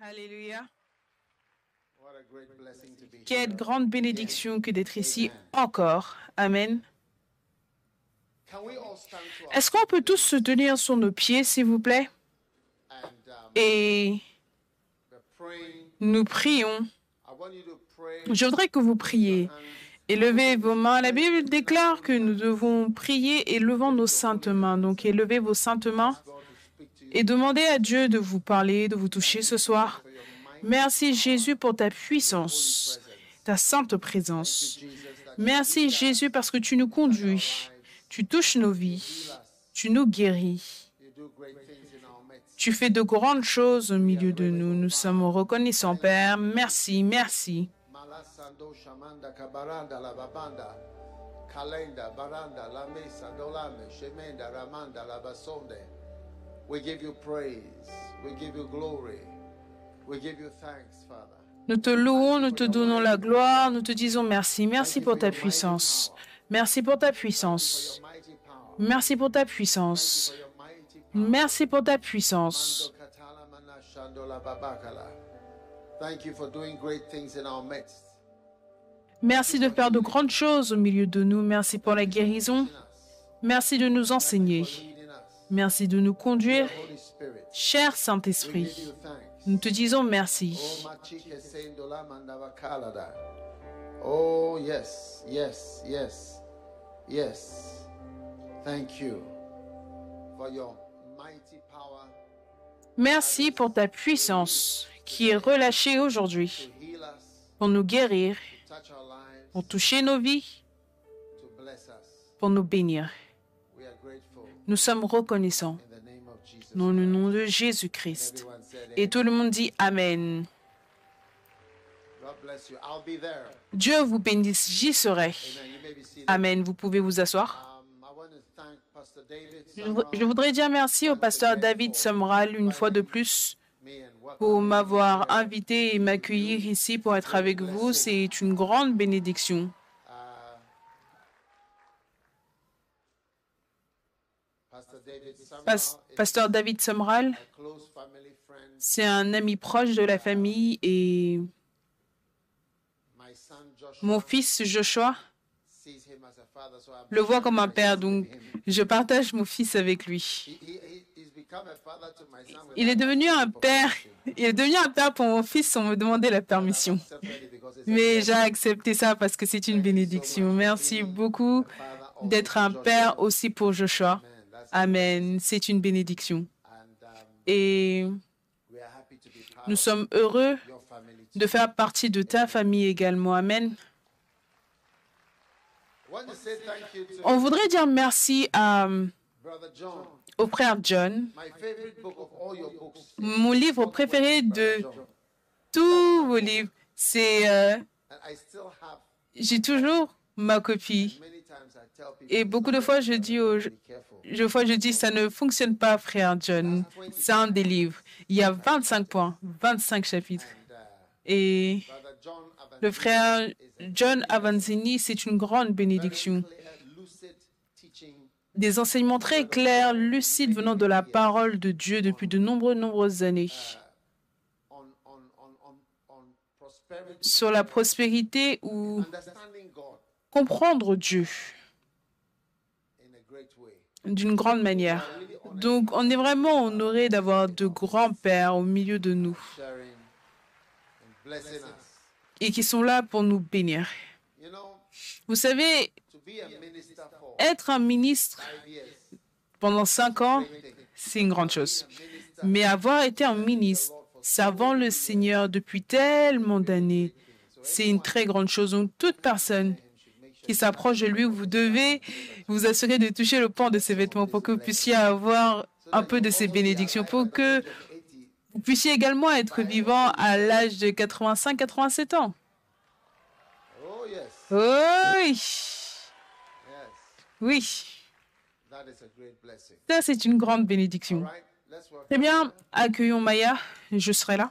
Alléluia. Quelle grande bénédiction que d'être ici encore. Amen. Est-ce qu'on peut tous se tenir sur nos pieds, s'il vous plaît? Um, Et nous prions. Je voudrais que vous priez. Élevez vos mains. La Bible déclare que nous devons prier élevant nos saintes mains. Donc élevez vos saintes mains et demandez à Dieu de vous parler, de vous toucher ce soir. Merci Jésus pour ta puissance, ta sainte présence. Merci Jésus parce que tu nous conduis, tu touches nos vies, tu nous guéris. Tu fais de grandes choses au milieu de nous. Nous sommes reconnaissants, Père. Merci, merci. Nous te louons, nous te donnons la gloire, nous te disons merci. Merci pour ta puissance. Merci pour ta puissance. Merci pour ta puissance. Merci pour ta puissance. Merci de faire de grandes choses au milieu de nous. Merci pour la guérison. Merci de nous enseigner. Merci de nous conduire. Cher Saint-Esprit, nous te disons merci. Oh, yes, yes, yes, yes. Thank you for your mighty power Merci pour ta puissance qui est relâchée aujourd'hui pour nous guérir, pour toucher nos vies, pour nous bénir. Nous sommes reconnaissants dans le nom de Jésus-Christ. Et tout le monde dit Amen. Dieu vous bénisse, j'y serai. Amen. Vous pouvez vous asseoir. Je vou- je voudrais dire merci au pasteur David Somral une fois de plus pour m'avoir invité et m'accueillir ici pour être avec vous. C'est une grande bénédiction. uh, Pastor David Samuel Pas- is pasteur David Somral, c'est un ami proche de la famille et mon fils Joshua le voit comme un père, donc je partage mon fils avec lui. Il est devenu un père, il est devenu un père pour mon fils sans me demander la permission. Mais j'ai accepté ça parce que c'est une bénédiction. Merci beaucoup d'être un père aussi pour Joshua. Amen. C'est une bénédiction. Et nous sommes heureux de faire partie de ta famille également. Amen. On voudrait dire merci à, John. au frère John, mon livre préféré de tous vos livres. C'est, euh, j'ai toujours ma copie. Et beaucoup de fois, je dis je je dis, ça ne fonctionne pas, frère John. C'est un des livres. Il y a 25 points, 25 chapitres. Et le frère John Avanzini, c'est une grande bénédiction. Des enseignements très clairs, lucides venant de la parole de Dieu depuis de nombreuses, nombreuses années sur la prospérité ou comprendre Dieu d'une grande manière. Donc, on est vraiment honoré d'avoir de grands-pères au milieu de nous et qui sont là pour nous bénir. Vous savez, être un ministre pendant cinq ans, c'est une grande chose. Mais avoir été un ministre servant le Seigneur depuis tellement d'années, c'est une très grande chose. Donc, toute personne qui s'approche de lui, vous devez vous assurer de toucher le pan de ses vêtements pour que vous puissiez avoir un peu de ses bénédictions, pour que 80, vous puissiez également être vivant à l'âge de 85-87 ans. Oh Oui, oui, ça c'est une grande bénédiction. Eh bien, accueillons Maya, je serai là.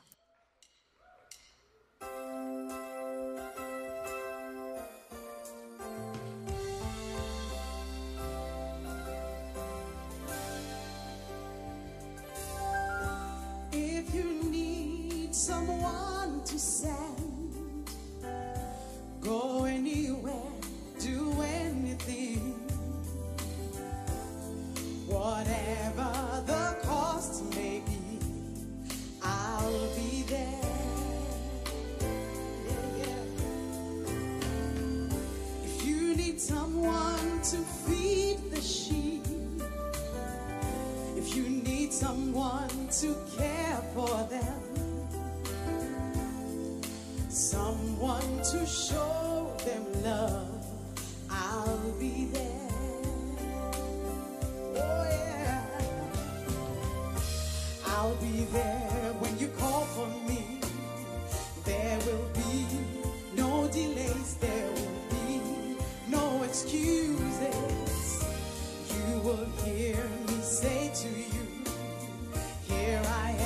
to care for them, someone to show them love. I'll be there. Oh, yeah. I'll be there when you call for me. There will be no delays, there will be no excuses. You will hear me say to you here I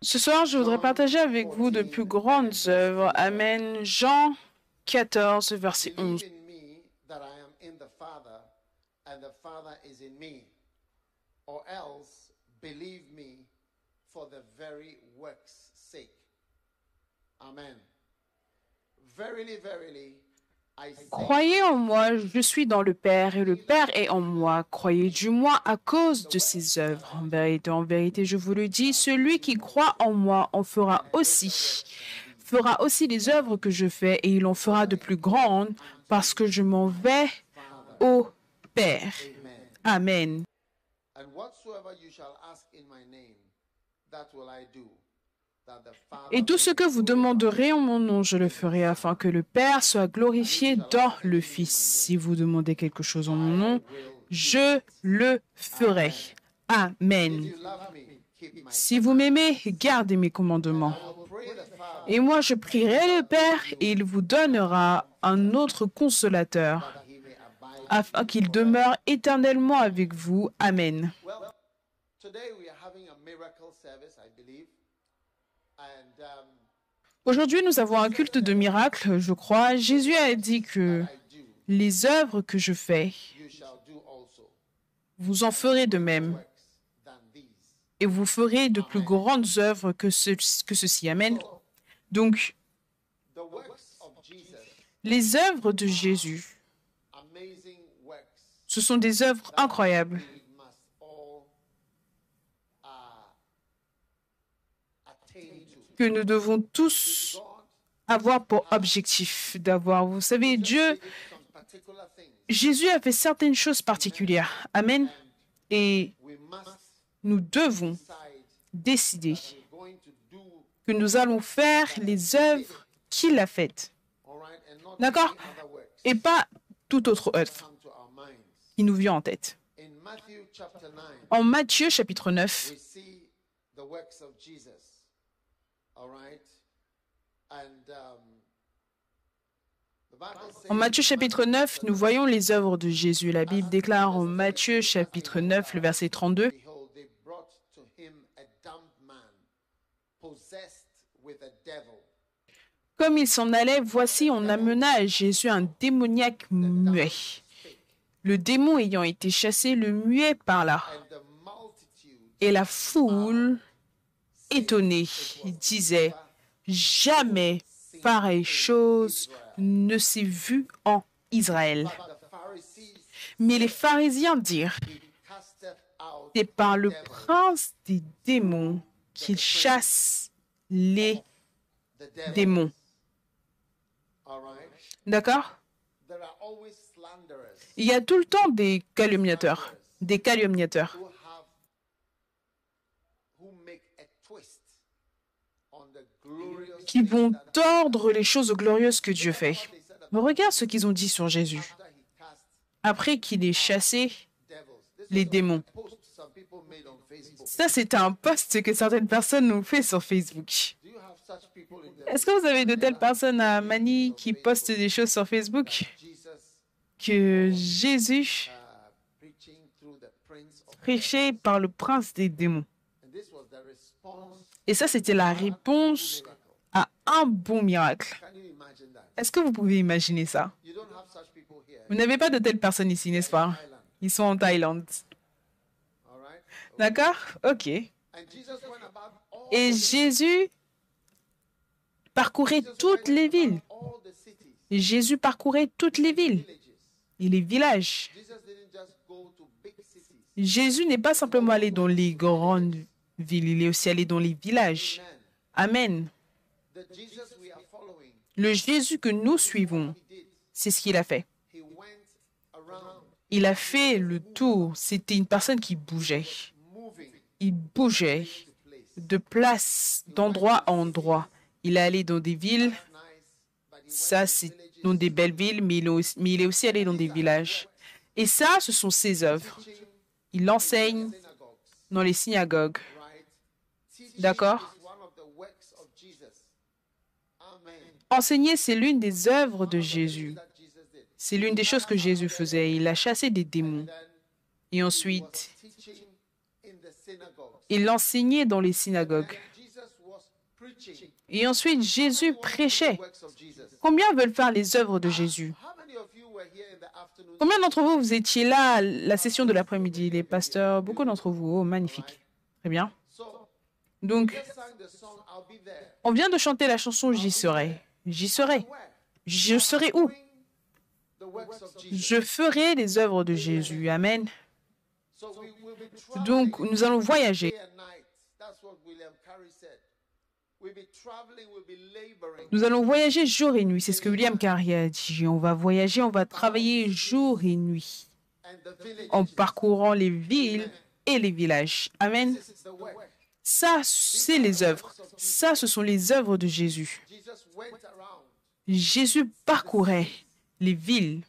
Ce soir, je voudrais partager avec vous de plus grandes œuvres. Amen. Jean 14, verset 11. Amen. Verily, verily, Croyez en moi, je suis dans le Père et le Père est en moi. Croyez du moi à cause de ses œuvres. En vérité, en vérité, je vous le dis, celui qui croit en moi en fera aussi, fera aussi les œuvres que je fais et il en fera de plus grandes parce que je m'en vais au Père. Amen tout ce que vous demanderez en mon nom, je le ferai afin que le Père soit glorifié dans le Fils. Si vous demandez quelque chose en mon nom, je le ferai. Amen. Si vous m'aimez, gardez mes commandements. Et moi, je prierai le Père et il vous donnera un autre consolateur afin qu'il demeure éternellement avec vous. Amen. Aujourd'hui, nous avons un culte de miracle, je crois. Jésus a dit que les œuvres que je fais, vous en ferez de même. Et vous ferez de plus grandes œuvres que, ce, que ceci. Amen. Donc, of Jesus, les œuvres de Jésus, ce sont des œuvres incroyables we must all uh, attain to. Que nous devons tous avoir pour objectif d'avoir. Vous savez, Dieu. Jésus a fait certaines choses particulières. Amen. Et nous devons décider que nous allons faire les œuvres qu'il a faites. D'accord? Et pas toute autre œuvre qui nous vient en tête. In Matthew chapter 9, En Matthieu chapitre 9, en Matthieu chapitre 9, nous voyons les œuvres de Jésus. La Bible déclare en Matthieu chapitre 9, le verset 32, Behold, they brought to him a dumb man, possessed with a devil. Comme il s'en allait, voici, on amena à Jésus un démoniaque muet. Le démon ayant été chassé, le muet parla. Et la foule, étonnée, disait, jamais pareille chose ne s'est vue en Israël. Mais les pharisiens dirent, c'est par le prince des démons qu'il chasse les démons. D'accord? Il y a tout le temps des calomniateurs, des calomniateurs who have who make a twist on the glorious qui vont tordre les choses glorieuses que Dieu fait. regarde ce qu'ils ont dit sur Jésus. Après qu'il ait chassé les démons. Ça, c'est un post que certaines personnes ont fait sur Facebook. Est-ce que vous avez de telles personnes à Manille qui postent des choses sur Facebook? Que Jésus prêchait par le prince des démons Et ça, c'était la réponse. Un bon miracle. Est-ce que vous pouvez imaginer ça? Vous n'avez pas de telles personnes ici, n'est-ce pas? Ils sont en Thaïlande. D'accord? Ok. Et Jésus parcourait toutes les villes. Jésus parcourait toutes les villes et les villages. Jésus n'est pas simplement allé dans les grandes villes, il est aussi allé dans les villages. Amen. Le Jésus que nous suivons, c'est ce qu'il a fait. Il a fait le tour. C'était une personne qui bougeait. Il bougeait de place, d'endroit en endroit. Il est allé dans des villes, ça c'est dans des belles villes, mais il, est aussi, allé dans des villages. Et ça, ce sont ses œuvres. Il enseigne dans les synagogues. D'accord? is one of the works of Jesus. Amen. Enseigner, c'est l'une des œuvres de Jésus. C'est l'une des choses que Jésus faisait. Il a chassé des démons. Et ensuite, il enseignait dans les synagogues. Et ensuite, Jésus prêchait. Combien veulent faire les œuvres de Jésus? Combien d'entre vous, vous étiez là à la session de l'après-midi? Les pasteurs, beaucoup d'entre vous. Oh, magnifique. Très bien. Donc, on vient de chanter la chanson J'y serai. J'y serai. Je serai où? Je ferai les œuvres de Jésus. Amen. Donc, nous allons voyager. Carey. Nous allons voyager jour et nuit. C'est ce que William Carrier a dit. On va voyager, on va travailler jour et nuit en parcourant les villes et les villages. Amen. Ça, c'est les œuvres. Ça, ce sont les œuvres de Jésus. Jésus parcourait les villes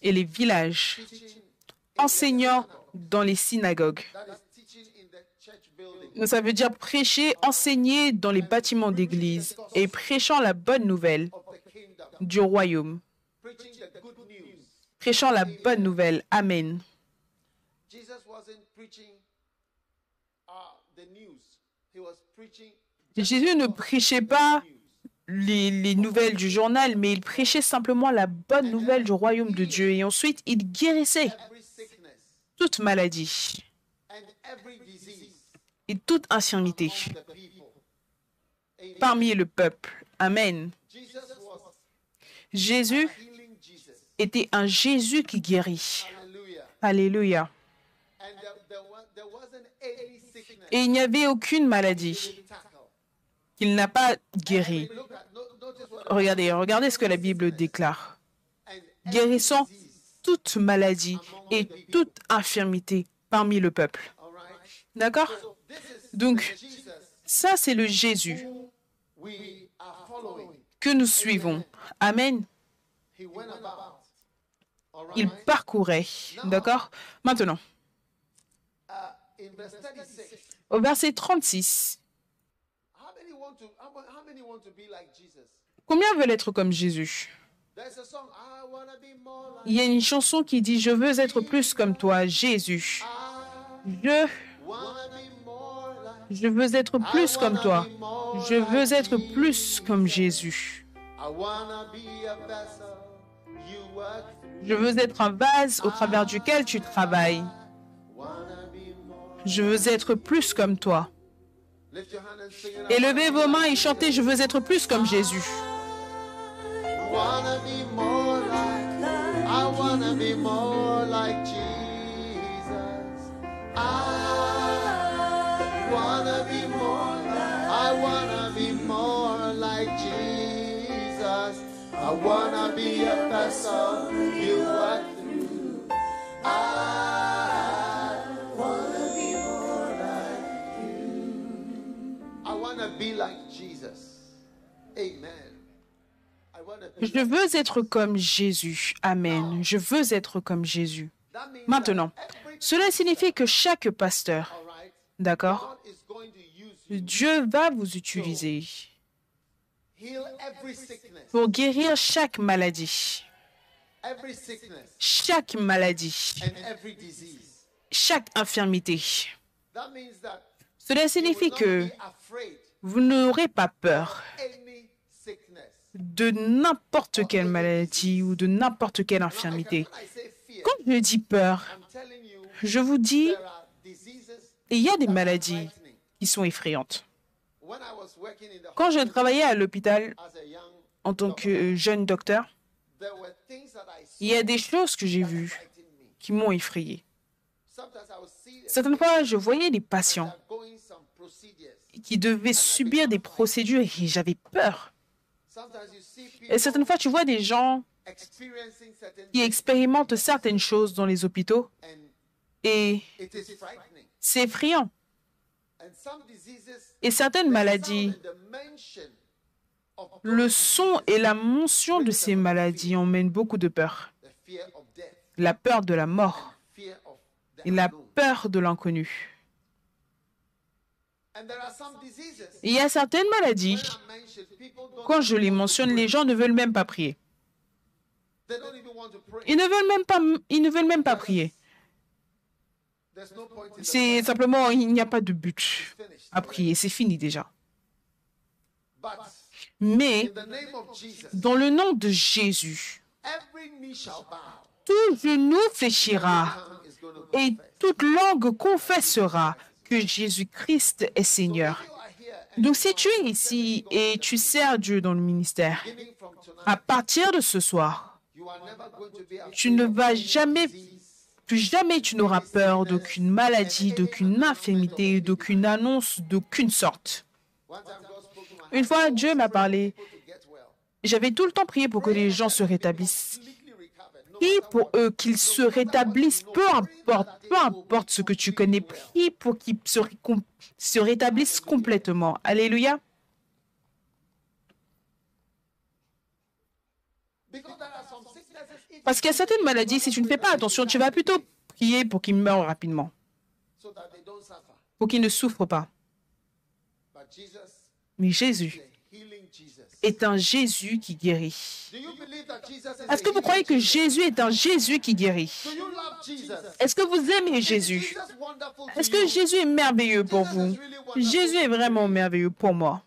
et les villages, enseignant dans les synagogues. Ça veut dire prêcher, enseigner dans les bâtiments d'église et prêchant la bonne nouvelle du royaume. Prêchant la bonne nouvelle. Amen. Uh, Jésus ne prêchait pas les, les nouvelles du journal, mais il prêchait simplement la bonne nouvelle du royaume de Dieu. Et ensuite, il guérissait toute maladie et toute infirmité parmi le peuple. Amen. Jésus était un Jésus qui guérit. Alléluia. Et il n'y avait aucune maladie. Qu'il n'a pas what Regardez, regardez ce que la Bible déclare. disease. toute maladie et toute infirmité parmi le peuple. D'accord? Donc, ça, c'est le Jésus que nous suivons. Amen. Il parcourait. D'accord? Maintenant, in verse 36, au verset 36, combien veulent être comme Jésus? Il y a une chanson qui dit Je veux être plus comme toi, Jésus. Je, veux être plus comme toi. Je veux être plus comme Jésus. Je veux être un vase au travers duquel tu travailles. Je veux être plus comme toi. Lift your hand and sing it. Et out. levez vos mains et chantez Je veux être plus comme Jésus. Je veux être comme Jésus. Amen. Je veux être comme Jésus. Maintenant, cela signifie que chaque pasteur, d'accord. Dieu va vous utiliser pour guérir chaque maladie, chaque maladie, chaque infirmité. Cela signifie que vous n'aurez pas peur. De n'importe quelle maladie ou de n'importe quelle infirmité. Quand je dis peur, je vous dis, il y a des maladies qui sont effrayantes. Quand je travaillais à l'hôpital en tant que jeune docteur, il y a des choses que j'ai vues qui m'ont effrayé. Certaines fois, je voyais des patients qui devaient subir des procédures et j'avais peur. Et certaines fois, tu vois des gens qui expérimentent certaines choses dans les hôpitaux. Et c'est effrayant. Et certaines maladies, le son et la mention de ces maladies emmènent beaucoup de peur. La peur de la mort et la peur de l'inconnu. And there are some diseases. Il y a certaines maladies, quand je les mentionne, les gens ne veulent même pas prier. Ils ne veulent même pas, ils ne veulent même pas prier. C'est simplement, il n'y a pas de but à prier. C'est fini déjà. Mais dans le nom de Jésus, tout genou fléchira et toute langue confessera Jésus-Christ est Seigneur. Donc si tu es ici et tu sers Dieu dans le ministère, à partir de ce soir, tu ne vas jamais, plus jamais tu n'auras peur d'aucune maladie, d'aucune infirmité, d'aucune annonce, d'aucune sorte. Une fois, Dieu m'a parlé. J'avais tout le temps prié pour que les gens se rétablissent. Prie pour eux qu'ils se rétablissent, peu importe, peu importe ce que tu connais. Prie pour qu'ils se, rétablissent complètement. Alléluia. Parce qu'il y a certaines maladies, si tu ne fais pas attention, tu vas plutôt prier pour qu'ils meurent rapidement, pour qu'ils ne souffrent pas. Mais is Jésus. Est un Jésus qui guérit. Est-ce que vous croyez que? Jésus est un Jésus qui guérit? Est-ce que vous aimez Jésus? Est-ce que? Jésus est merveilleux pour vous? Jésus est vraiment merveilleux pour moi.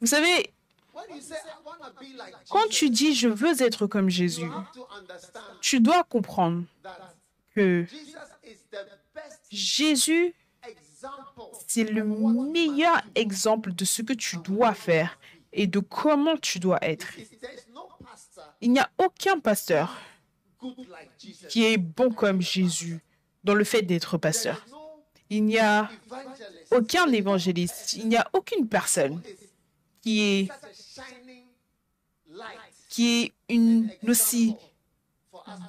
Vous savez, quand tu dis je veux être comme Jésus, tu dois comprendre que Jésus. C'est le meilleur exemple de ce que tu dois faire et de comment tu dois être. Il n'y a aucun pasteur qui est bon comme Jésus dans le fait d'être pasteur. Il n'y a aucun évangéliste, il n'y a aucune personne qui est, une aussi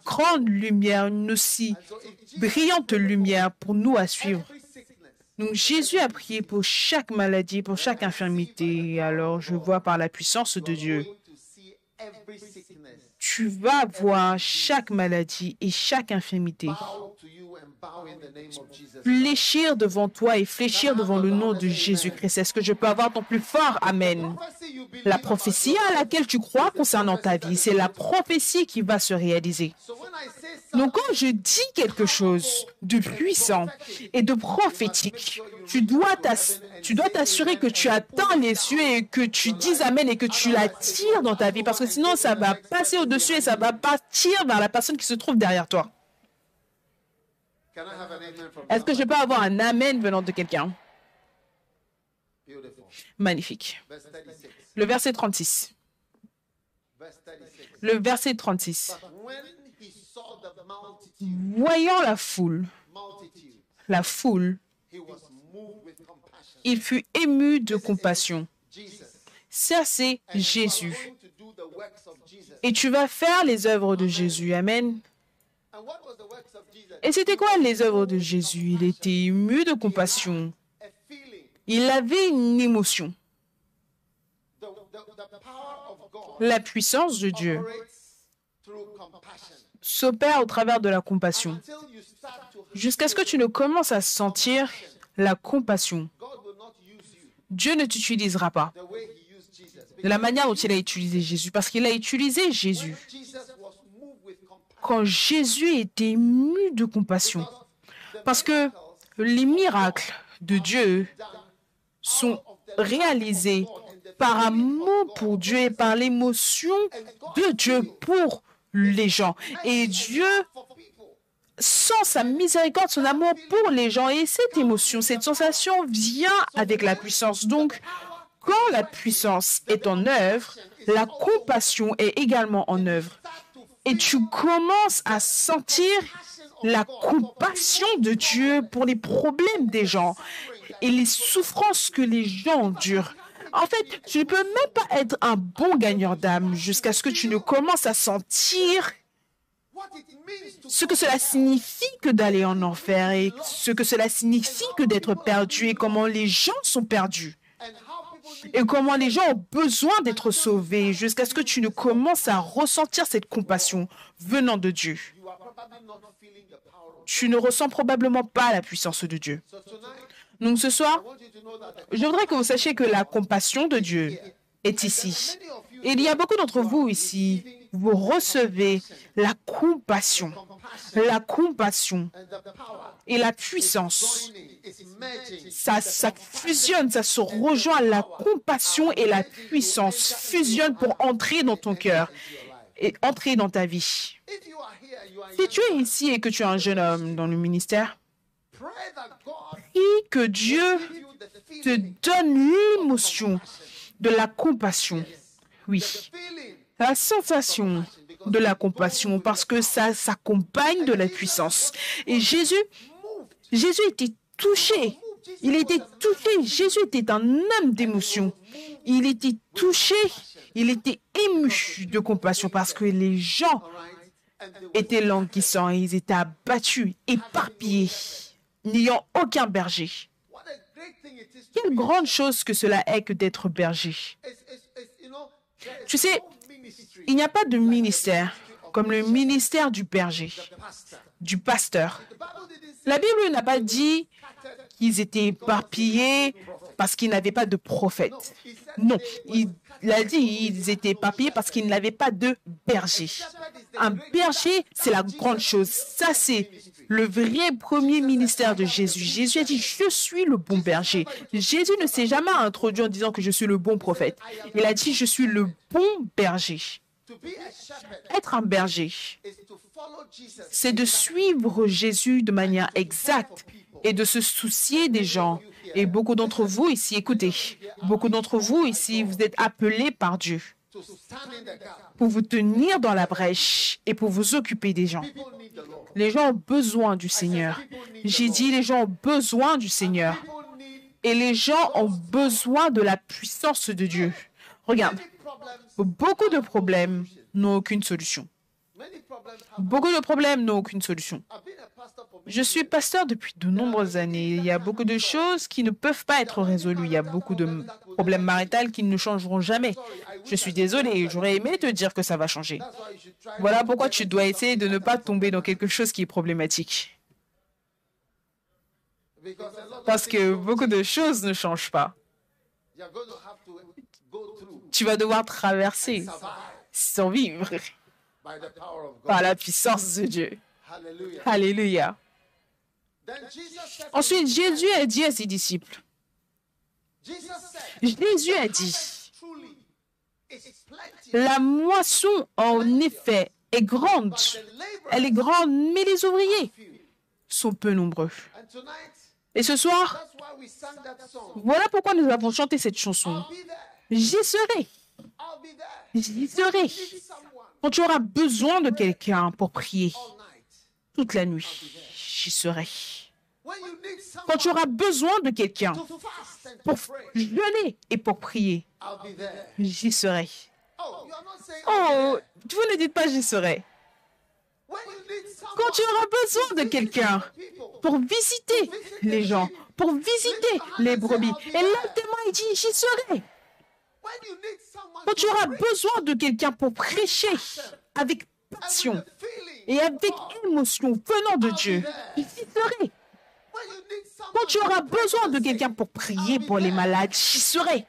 grande lumière, une aussi brillante lumière pour nous à suivre. Donc Jésus a prié pour chaque maladie, pour chaque infirmité. Alors je vois par la puissance de Dieu, tu vas voir chaque maladie et chaque infirmité fléchir devant toi et fléchir devant le nom de Jésus-Christ. Est-ce que je peux avoir ton plus fort Amen? La prophétie à laquelle tu crois concernant ta vie, c'est la prophétie qui va se réaliser. Donc quand je dis quelque chose de puissant et de prophétique, tu dois t'ass- tu dois t'assurer que tu atteins les cieux et que tu dis Amen et que tu l'attires dans ta vie parce que sinon ça va passer au-dessus et ça va partir vers la personne qui se trouve derrière toi. Can I have an amen from Est-ce que je peux avoir un Amen venant de quelqu'un? Beautiful. Magnifique. Verse 36. Le verset 36. Verse 36. Le verset 36. But when he saw the multitude, Voyant la foule, la foule, il fut ému de compassion. Ça, c'est Jésus. Et tu vas faire les œuvres de Jésus. Amen. Et c'était quoi les œuvres de Jésus? Il était ému de compassion. Il avait une émotion. La puissance de Dieu s'opère au travers de la compassion. Jusqu'à ce que tu ne commences à sentir la compassion. Dieu ne t'utilisera pas de la manière dont il a utilisé Jésus. Parce qu'il a utilisé Jésus. Jesus was moved with compassion. Quand Jésus était ému de compassion. Parce que les miracles de Dieu sont réalisés par amour pour Dieu et par l'émotion de Dieu pour les gens. Et Dieu sent sa miséricorde, son amour pour les gens. Et cette émotion, cette sensation vient avec la puissance. Donc, quand la puissance est en œuvre, la compassion est également en œuvre. Et tu commences à sentir la compassion de Dieu pour les problèmes des gens et les souffrances que les gens endurent. En fait, tu ne peux même pas être un bon gagneur d'âme jusqu'à ce que tu ne commences à sentir ce que cela signifie que d'aller en enfer et ce que cela signifie que d'être perdu et comment les gens sont perdus et comment les gens ont besoin d'être sauvés jusqu'à ce que tu ne commences à ressentir cette compassion venant de Dieu. Tu ne ressens probablement pas la puissance de Dieu. Donc ce soir, je voudrais que vous sachiez que la compassion de Dieu est ici. Il y a beaucoup d'entre vous ici, vous recevez la compassion, la compassion et la puissance. ça, ça fusionne, ça se rejoint. La compassion et la puissance fusionnent pour entrer dans ton cœur et entrer dans ta vie. Si tu es ici et que tu es un jeune homme dans le ministère, prie que Dieu te donne l'émotion de la compassion. La sensation de la compassion parce que ça s'accompagne de la puissance. Et Jésus, Jésus était touché. Il était touché. Jésus était un homme d'émotion. Il était touché. Il était ému de compassion parce que les gens étaient languissants ils étaient abattus, éparpillés, n'ayant aucun berger. Quelle grande chose que cela est que d'être berger. Tu sais, il n'y a pas de ministère comme le ministère du berger, du pasteur. La Bible n'a pas dit qu'ils étaient éparpillés parce qu'ils n'avaient pas de prophète. Non, il a dit qu'ils étaient éparpillés parce qu'ils n'avaient pas de berger. Un berger, c'est la grande chose. Ça, c'est le vrai premier ministère de Jésus. Jésus a dit, je suis le bon berger. Jésus ne s'est jamais introduit en disant que je suis le bon prophète. Il a dit, je suis le bon berger. Être un berger, c'est de suivre Jésus de manière exacte et de se soucier des gens. Et beaucoup d'entre vous ici, écoutez, beaucoup d'entre vous ici, vous êtes appelés par Dieu pour vous tenir dans la brèche et pour vous occuper des gens. Les gens ont besoin du Seigneur. J'ai dit, les gens ont besoin du Seigneur. Et les gens ont besoin de la puissance de Dieu. Regarde, beaucoup de problèmes n'ont aucune solution. Beaucoup de problèmes n'ont aucune solution. Je suis pasteur depuis de nombreuses années. Il y a beaucoup de choses qui ne peuvent pas être résolues. Il y a beaucoup de problèmes maritaux qui ne changeront jamais. Je suis désolé, j'aurais aimé te dire que ça va changer. Voilà pourquoi tu dois essayer de ne pas tomber dans quelque chose qui est problématique. Parce que beaucoup de choses ne changent pas. Tu vas devoir traverser sans vivre par la puissance de Dieu. Alléluia. Ensuite, Jésus a dit à ses disciples, Jésus a dit, la moisson, en effet, est grande. Elle est grande, mais les ouvriers sont peu nombreux. Et ce soir, voilà pourquoi nous avons chanté cette chanson. J'y serai. J'y serai. Quand tu auras besoin de quelqu'un pour prier toute la nuit, j'y serai. Quand tu auras besoin de quelqu'un pour jeûner et pour prier, j'y serai. Oh, vous ne dites pas j'y serai. Quand tu auras besoin de quelqu'un pour visiter les gens, pour visiter les brebis, et lentement il dit j'y serai. Quand tu auras besoin de quelqu'un pour prêcher avec passion et avec émotion venant de Dieu, j'y serai. Quand tu auras besoin de quelqu'un pour prier pour les malades, j'y serai.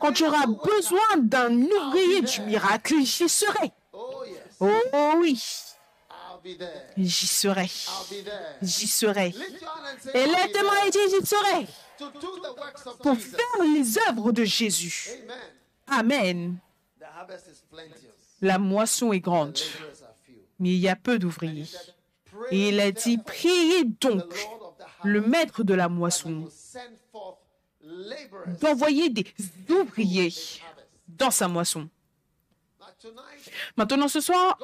Quand tu auras besoin d'un ouvrier du miracle, j'y serai. Oh oui, j'y serai. J'y serai. Et lentement il dit, j'y serai. Pour faire les œuvres de Jésus. Amen. La moisson est grande, mais il y a peu d'ouvriers. Et il a dit, priez donc le maître de la moisson d'envoyer des ouvriers dans sa moisson. Maintenant, ce soir,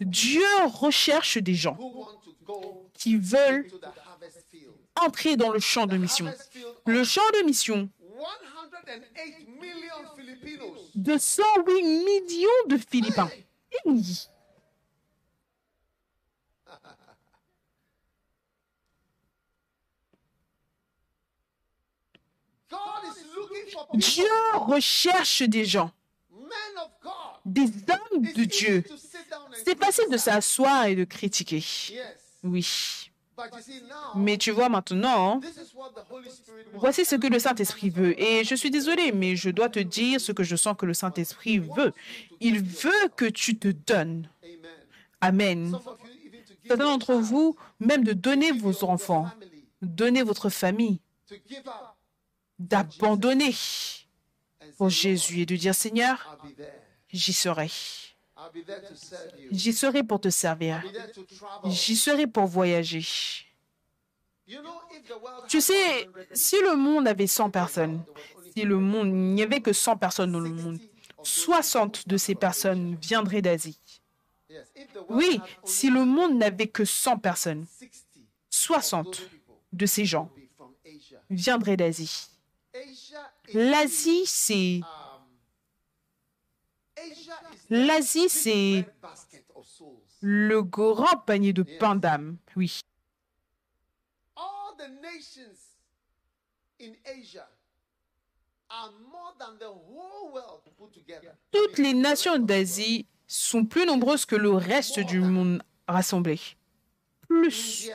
Dieu recherche des gens qui veulent entrer dans le champ de mission. Le champ de mission de 108 millions de Philippins. Oui. Dieu recherche des gens, des hommes de Dieu. C'est facile de s'asseoir et de critiquer. Oui. Mais tu vois maintenant, voici ce que le Saint-Esprit veut. Et je suis désolé, mais je dois te dire ce que je sens que le Saint-Esprit veut. Il veut que tu te donnes. Amen. Certains d'entre vous, même de donner vos enfants, donner votre famille, d'abandonner pour Jésus et de dire, Seigneur, j'y serai. J'y serai pour te servir. J'y serai pour voyager. Tu sais, si le monde avait 100 personnes, si le monde, il n'y avait que 100 personnes dans le monde, 60 de ces personnes viendraient d'Asie. Oui, si le monde n'avait que 100 personnes, 60 de ces gens viendrait d'Asie. L'Asie, c'est um, l'Asie, c'est le grand panier de pain d'âme. Oui. All the nations in Asia are more than the whole world put together. Toutes les nations d'Asie sont plus nombreuses que le reste du monde rassemblé. Plus.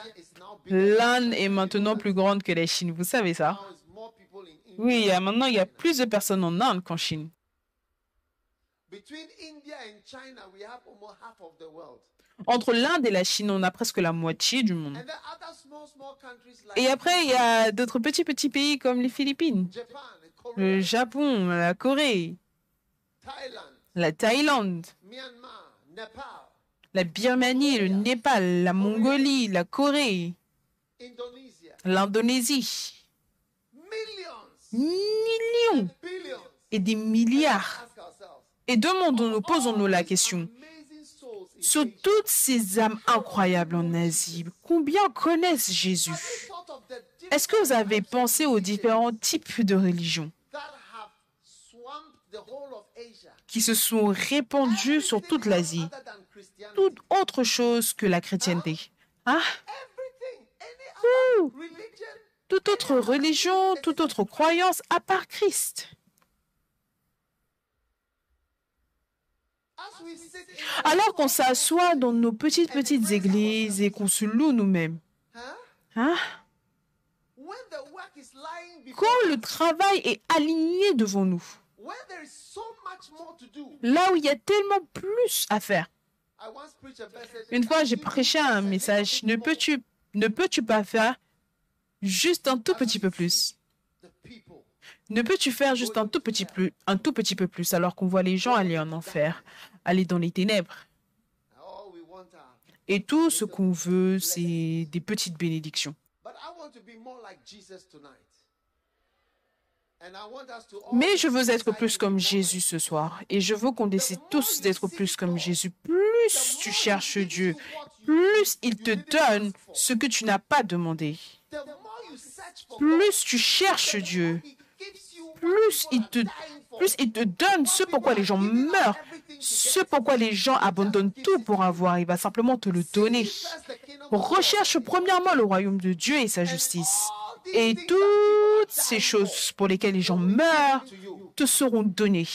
L'Inde est maintenant plus grande que la Chine, vous savez ça Now it's more people in India. Oui, a- maintenant il y a plus de personnes en Inde qu'en Chine. Entre l'Inde et la Chine, on a presque la moitié du monde. Et après, il y a d'autres petits petits pays comme les Philippines, le Japon, la Corée, la Thaïlande, la Birmanie, le Népal, la Mongolie, la Corée, l'Indonésie. Millions et des milliards. Et demandons-nous, posons-nous la question. Sur toutes ces âmes incroyables en Asie, combien connaissent Jésus? Est-ce que vous avez pensé aux différents types de religions qui se sont répandues sur toute l'Asie? Toute autre chose que la chrétienté. Other religion, toute autre religion, toute autre croyance à part Christ. Alors qu'on s'assoit dans nos petites petites églises et qu'on se loue nous-mêmes. Hein? Quand le travail est aligné devant nous, là où il y a tellement plus à faire. Une fois, j'ai prêché un message. Ne peux-tu pas faire juste un tout petit peu plus Ne peux-tu faire juste un tout petit peu, plus alors qu'on voit les gens aller en enfer, aller dans les ténèbres? Et tout ce qu'on veut, c'est des petites bénédictions. Mais je veux être plus comme Jésus ce soir. Et je veux qu'on décide tous d'être plus comme Jésus. Plus tu cherches Dieu, plus il te donne ce que tu n'as pas demandé. Plus tu cherches Dieu, plus il te, donne ce pourquoi les gens meurent, ce pourquoi les gens abandonnent tout pour avoir. Il va simplement te le donner. Recherche premièrement le royaume de Dieu et sa justice. Et toutes ces choses pour lesquelles les gens meurent te seront données.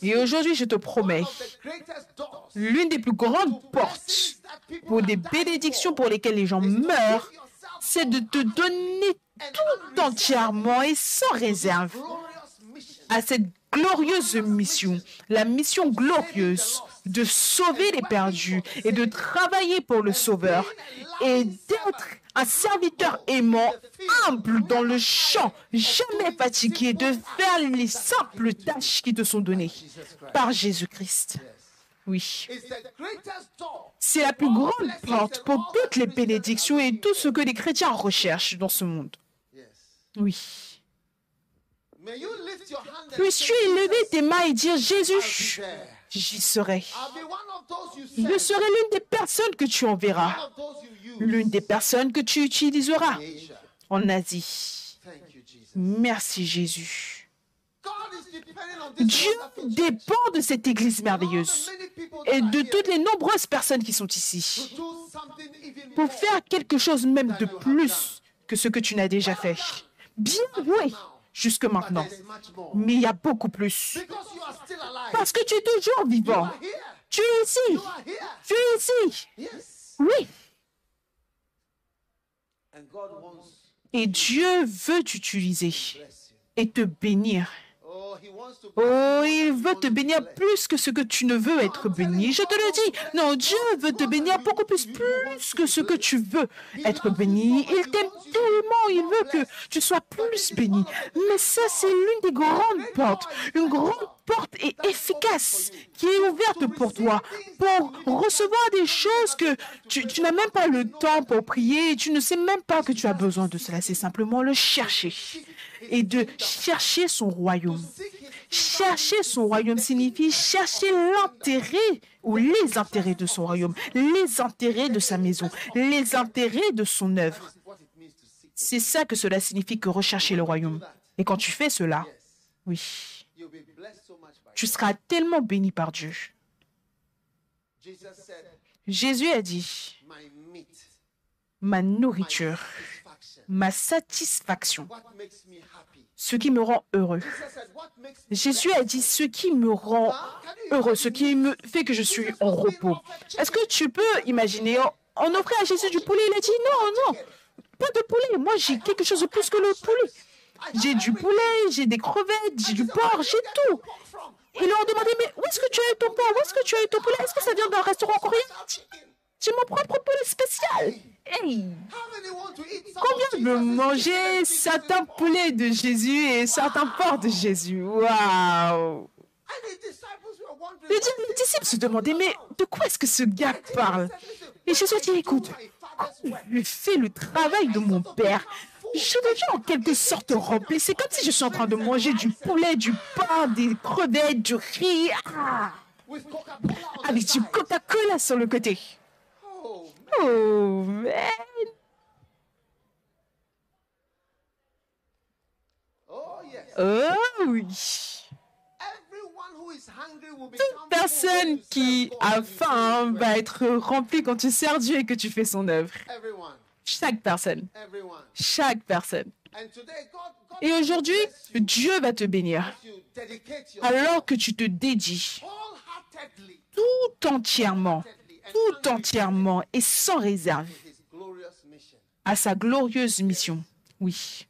Et aujourd'hui, je te promets, l'une des plus grandes portes pour des bénédictions pour lesquelles les gens meurent, c'est de te donner tout entièrement et sans réserve à cette glorieuse mission, la mission glorieuse de sauver les perdus et de travailler pour le Sauveur et d'être un serviteur aimant, humble dans le champ, jamais fatigué de faire les simples tâches qui te sont données par Jésus-Christ. Oui. C'est la plus grande porte pour toutes les bénédictions et tout ce que les chrétiens recherchent dans ce monde. Oui. Puisses-tu élever tes mains et dire "I'll Jésus, be there." j'y serai. Je serai l'une des personnes que tu enverras, l'une des personnes que tu utiliseras en Asie. Merci Jésus. God is depending on this Dieu dépend de cette église merveilleuse et de toutes les nombreuses personnes qui sont ici pour faire quelque chose même de plus que ce que tu n'as déjà fait. Bien oui, jusque maintenant. Mais il y a beaucoup plus. Parce que tu es toujours vivant. Tu es ici. Tu es ici. Oui. Et Dieu veut t'utiliser et te bénir. Oh, il veut te bénir plus que ce que tu ne veux être béni. Je te le dis. Non, Dieu veut te bénir beaucoup plus, plus que ce que tu veux être béni. Il t'aime tellement, il veut que tu sois plus béni. Mais ça, c'est l'une des grandes portes, une grande porte et efficace qui est ouverte pour toi, pour recevoir des choses que tu, tu n'as même pas le temps pour prier, tu ne sais même pas que tu as besoin de cela. C'est simplement le chercher et de chercher son royaume. Chercher son royaume signifie chercher l'intérêt ou les intérêts de son royaume, les intérêts de sa maison, les intérêts de son œuvre. C'est ça que cela signifie que rechercher le royaume. Et quand tu fais cela, oui, tu seras tellement béni par Dieu. Jésus a dit, ma nourriture, ma satisfaction, ce qui me rend heureux. Jésus a dit, ce qui me rend heureux, ce qui me fait que je suis en repos. Est-ce que tu peux imaginer, on- on offrait à Jésus du poulet, il a dit, non, non, pas de poulet, moi j'ai quelque chose de plus que le poulet. J'ai du poulet, j'ai des crevettes, j'ai du porc, j'ai tout. Ils leur ont demandé, mais où est-ce que tu as eu ton porc? Où est-ce que tu as eu ton poulet? Est-ce que ça vient d'un restaurant coréen? J'ai mon propre poulet spécial. Hey. Combien veut manger certains poulets de Jésus et certains porcs de Jésus? Waouh. Les dis- les disciples se demandaient, mais de quoi est-ce que ce gars parle? Et Jésus dit, écoute, quand je fais le travail de mon Père, je deviens en quelque sorte rempli. C'est comme si je suis en train de manger du poulet, du pain, des crevettes, du riz, ah, avec du Coca-Cola sur le côté. Oh, man. Oh, yes. Oh oui. Toute personne qui a faim do va être remplie quand tu sers Dieu et que tu fais son œuvre. Chaque personne. Chaque personne. Et aujourd'hui, Dieu va te bénir alors que tu te dédies tout entièrement, tout entièrement et sans réserve à sa glorieuse mission. Oui.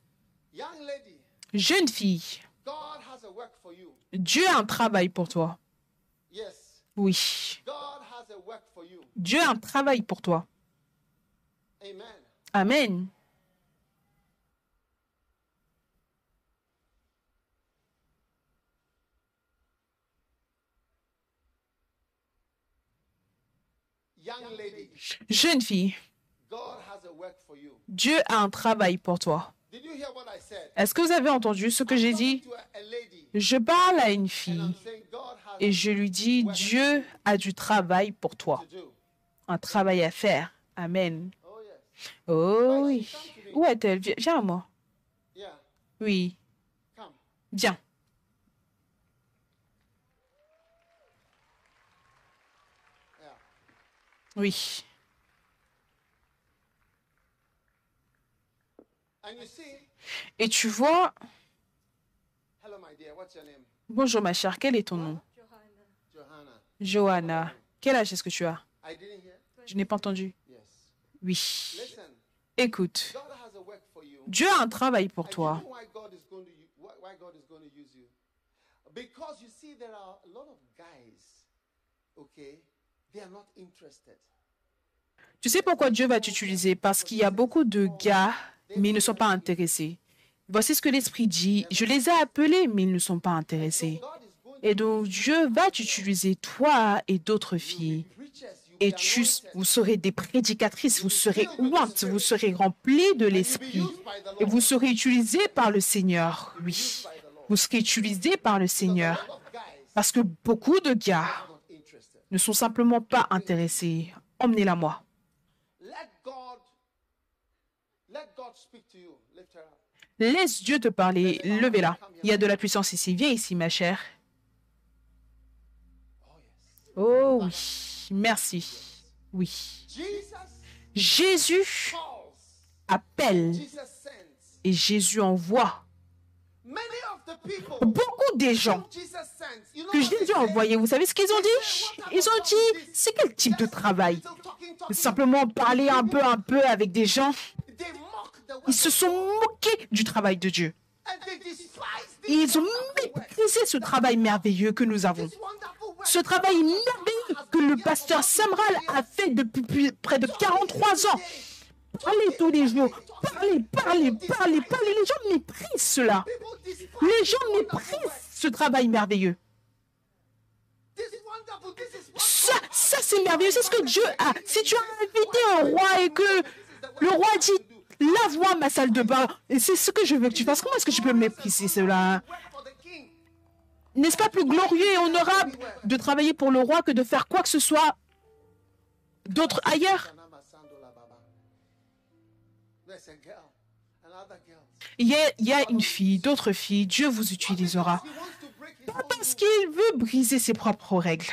Jeune fille. Dieu a un travail pour toi. Oui. Dieu a un travail pour toi. Amen. Jeune fille. Dieu a un travail pour toi. Est-ce que vous avez entendu ce que j'ai dit? Je parle à une fille et je lui dis, Dieu a du travail pour toi, un travail à faire. Amen. Oh. Oh oui. Où est-elle? Vi- Viens à moi. Oui, viens. Oui. Et tu vois, bonjour ma chère, quel est ton nom? Johanna. Johanna. Quel âge est-ce que tu as? Je n'ai pas entendu. Oui. Écoute. Dieu a un travail pour toi. Because you see, there are a lot of guys, okay, Tu sais pourquoi Dieu va t'utiliser? Parce qu'il y a beaucoup de gars, mais ils ne sont pas intéressés. Voici ce que l'Esprit dit. Je les ai appelés, mais ils ne sont pas intéressés. Et donc Dieu va t'utiliser, toi et d'autres filles. Et tu, vous serez des prédicatrices, vous serez ointes, vous serez remplis de l'Esprit. Et vous serez utilisés par le Seigneur. Oui, vous serez utilisés par le Seigneur. Parce que beaucoup de gars. Ne sont simplement pas intéressés. Emmenez-la moi. Laisse Dieu te parler. Levez-la. Il y a de la puissance ici. Viens ici, ma chère. Oh. Oh oui. Merci. Oui. Jésus appelle et Jésus envoie. Many of the people Beaucoup des gens que Jésus a envoyés, vous savez ce qu'ils ont dit? Ils ont dit, c'est quel type de travail? Simplement parler un peu, un peu avec des gens. Ils se sont moqués du travail de Dieu. Et ils ont méprisé ce travail merveilleux que nous avons. Ce travail merveilleux que le pasteur Samral a fait depuis près de 43 ans. Parlez tous les jours. Parlez, parlez, parlez, parlez. Les gens méprisent cela. Les gens méprisent ce travail merveilleux. Ça, c'est merveilleux. C'est ce que Dieu a. Si tu as invité un roi et que le roi dit lave-moi ma salle de bain, et c'est ce que je veux que tu fasses, comment est-ce que tu peux mépriser cela? N'est-ce pas plus glorieux et honorable de travailler pour le roi que de faire quoi que ce soit d'autre ailleurs? Il y a, une fille, d'autres filles, Dieu vous utilisera. Pas parce qu'il veut briser ses propres règles.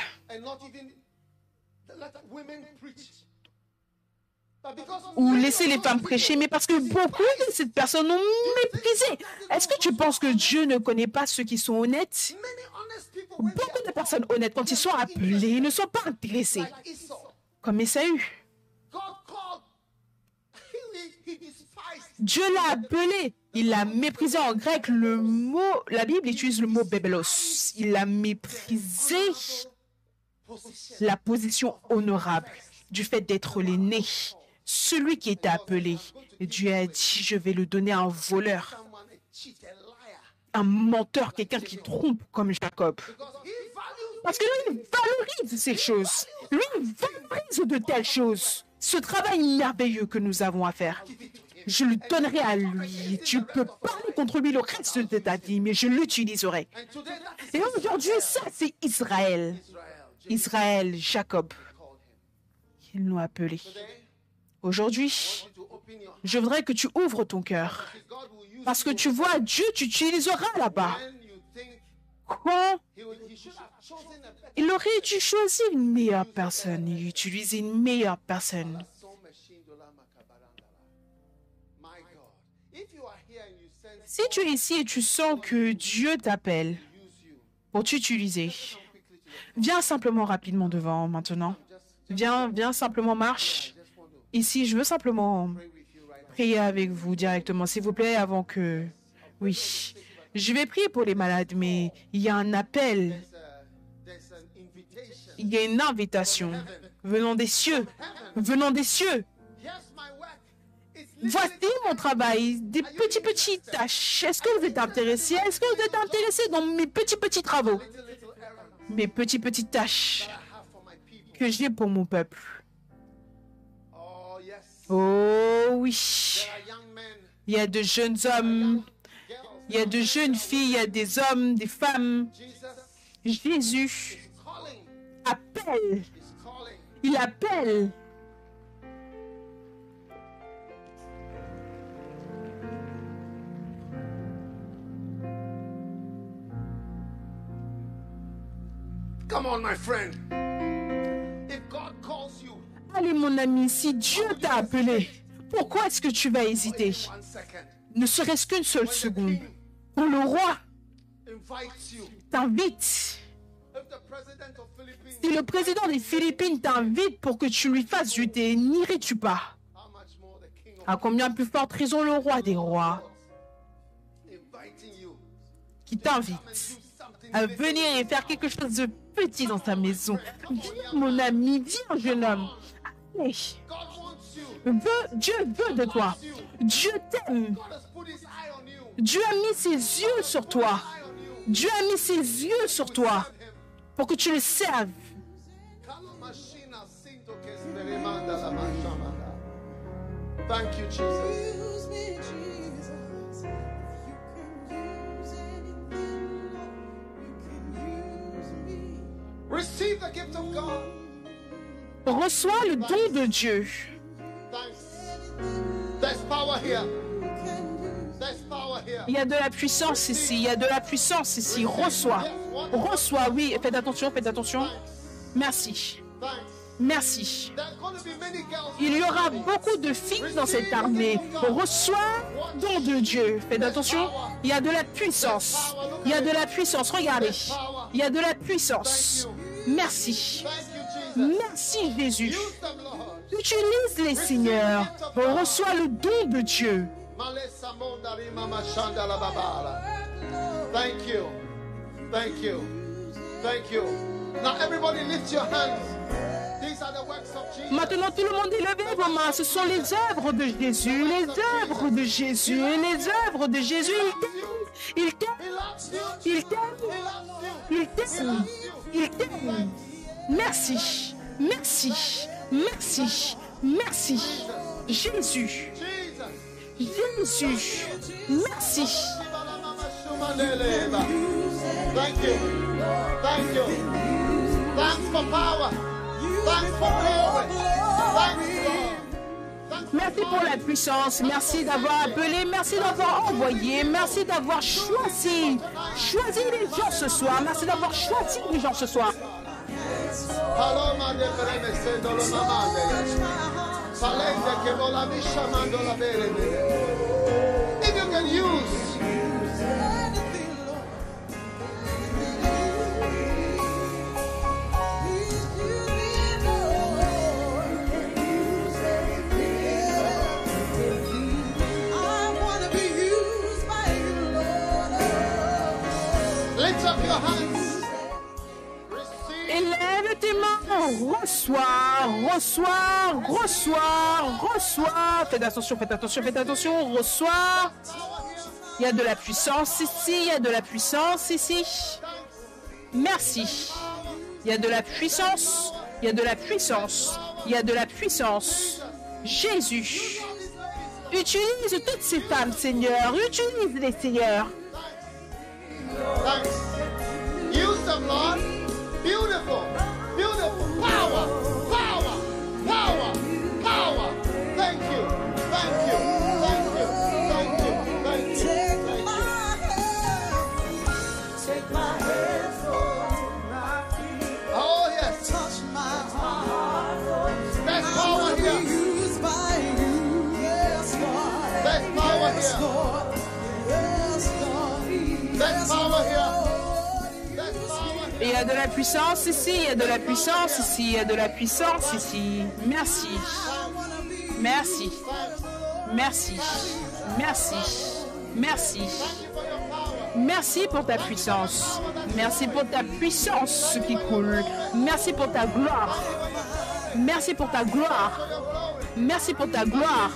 ou laisser les femmes prêcher, mais parce que beaucoup de ces personnes ont méprisé. Est-ce que tu penses que Dieu ne connaît pas ceux qui sont honnêtes? Beaucoup de personnes honnêtes, quand ils sont appelés, ils ne sont pas intéressés, comme Esaü. God called, he, he despised. Dieu l'a appelé, il l'a méprisé en grec. Le mot, la Bible utilise le mot bébelos. Il a méprisé la position honorable du fait d'être l'aîné, celui qui était appelé. Dieu a dit, je vais le donner à un voleur, un menteur, quelqu'un qui trompe comme Jacob. Parce que lui, il valorise ces choses. Lui, valorise de telles choses. Ce travail merveilleux que nous avons à faire, je le donnerai à lui. Tu peux parler contre lui le reste de ta vie, mais je l'utiliserai. Et aujourd'hui, ça, c'est Israël. Israël, Jacob, ils l'ont appelé. Aujourd'hui, je voudrais que tu ouvres ton cœur. Parce que tu vois, Dieu t'utilisera là-bas. Quand il aurait dû choisir une meilleure personne et utiliser une meilleure personne. Si tu es ici et tu sens que Dieu t'appelle pour t'utiliser, viens simplement rapidement devant maintenant. Viens, viens simplement marche. Ici, je veux simplement prier avec vous directement, s'il vous plaît, avant que... Oui, je vais prier pour les malades, mais il y a un appel, il y a une invitation venant des cieux, venant des cieux. Voici mon travail, des petits petits tâches. Est-ce que vous êtes intéressé? Est-ce que vous êtes intéressé dans mes petits petits travaux? Mes petits petites tâches que j'ai pour mon peuple. Oh, oui, il y a de jeunes hommes, il y a de jeunes filles, il y a des hommes, des femmes. Jésus appelle, il appelle. Come on, my friend. If God calls you, Allez mon ami, si Dieu t'a appelé, pourquoi est-ce que tu vas hésiter? Ne serait-ce qu'une seule seconde. Quand le roi t'invite, si le président des Philippines t'invite pour que tu lui fasses jeter, n'irais-tu pas? À combien plus forte raison le roi des rois qui t'invite à venir et faire quelque chose de petit dans sa maison. Viens mon ami, viens jeune homme. Allez, Dieu veut de toi. Dieu t'aime. Dieu a mis ses yeux sur toi. Dieu a mis ses yeux sur toi pour que tu le serves. Thank you. Reçois le don de Dieu. Il y a de la puissance ici. Il y a de la puissance ici. Reçois. Reçois, oui. Faites attention, faites attention. Merci. Merci. Il y aura beaucoup de filles dans cette armée. Reçois don de Dieu. Faites attention. Il y a de la puissance. Il y a de la puissance. Regardez. Il y a de la puissance. Merci. Merci Jésus. Utilise-les, Seigneur. Reçois le don de Dieu. Thank you. Thank you. Thank you. Now everybody lift your hands. These are the works of Jesus. Maintenant, tout le monde est levé vos mains. Ce sont les œuvres de Jésus, les œuvres de Jésus, les œuvres de Jésus. Il t'aime, il t'aime, il t'aime, il t'aime, il t'aime. Merci, merci, merci, merci. Jésus. Jésus, merci. Thank you. Thank you. Thanks for power. Thanks for glory. Thanks, Lord. Merci pour la puissance. Merci d'avoir appelé. Merci d'avoir envoyé. Merci d'avoir choisi. Choisi les gens ce soir. Merci d'avoir choisi les gens ce soir. Reçois, reçois, reçois, reçois. Faites attention, faites attention, faites attention. Reçois. Il y a de la puissance ici. Il y a de la puissance ici. Merci. Il y a de la puissance. Il y a de la puissance. Il y a de la puissance. Jésus. Utilise toutes ces femmes, Seigneur. Utilise-les, Seigneur. Use them, Lord. Beautiful. Beautiful. Power. Power. Power. Power. Thank you. Thank you. Thank you. Thank you. Thank you. Take Thank my you. hand, take my hand, Lord, my feet, Oh, yes. touch my heart. There's power here. used by you, yes, Lord. There's power Yes, here. Lord. Yes, Lord. There's Yes, power il y a de la puissance ici, il y a de la puissance ici, il y a de la puissance ici. Merci. Merci. Merci. Merci. Merci. Merci pour ta puissance. Merci pour ta puissance qui coule. Merci pour ta gloire. Merci pour ta gloire. Merci pour ta gloire.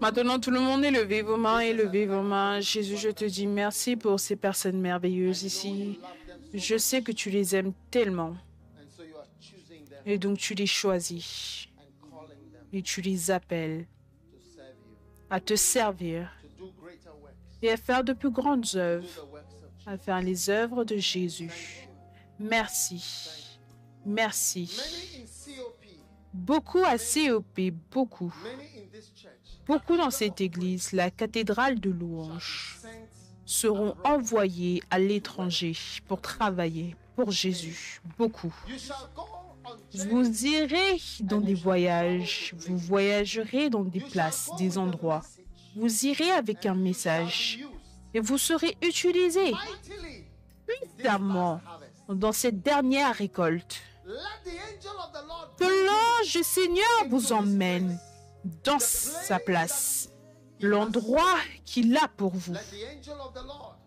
Maintenant, tout le monde, élevez vos mains, élevez vos mains. Jésus, je te dis merci pour ces personnes merveilleuses ici. Je sais que tu les aimes tellement et donc tu les choisis et tu les you, à te servir et à faire de plus grandes œuvres, à faire les œuvres de Jésus. Merci. Merci. Beaucoup à COP, beaucoup. this church, Beaucoup dans cette église, la cathédrale de louange, seront envoyés à l'étranger pour travailler pour Jésus. Beaucoup. Vous irez dans des voyages, vous voyagerez dans des places, des endroits. Vous irez avec un message et vous serez utilisé puissamment dans cette dernière récolte. Que l'ange du Seigneur vous emmène dans sa place, l'endroit qu'il a pour vous.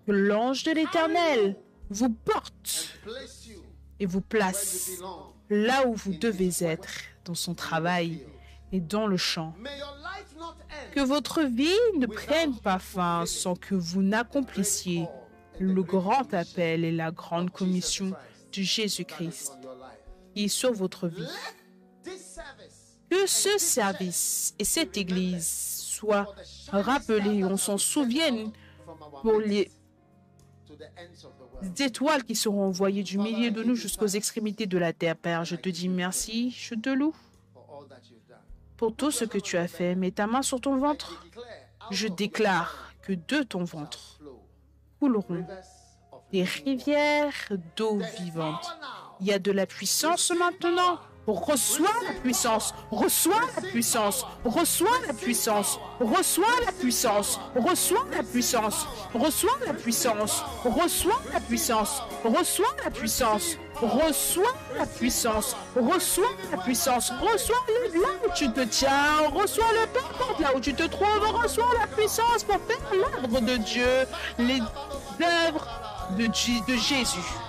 Que l'ange de l'Éternel vous porte et vous place. Là où vous devez être, dans son travail et dans le champ. Que votre vie ne prenne pas fin sans que vous n'accomplissiez le grand appel et la grande commission de Jésus-Christ qui est sur votre vie. Que ce service et cette Église soient rappelés, on s'en souvienne pour les world. étoiles qui seront envoyées du milieu de nous jusqu'aux extrémités de la terre. Père, je te dis merci, je te loue pour tout ce que tu as fait. Mets ta main sur ton ventre. Je déclare que de ton ventre couleront des rivières d'eau vivante. Il y a de la puissance maintenant. Reçois la puissance, reçois la puissance, reçois la puissance, reçois la puissance, reçois la puissance, reçois la puissance, reçois la puissance, reçois la puissance, reçois la puissance, reçois la puissance, reçois le là où tu te tiens, reçois le peu importe là où tu te trouves, reçois la puissance pour faire l'œuvre de Dieu, les œuvres de Jésus.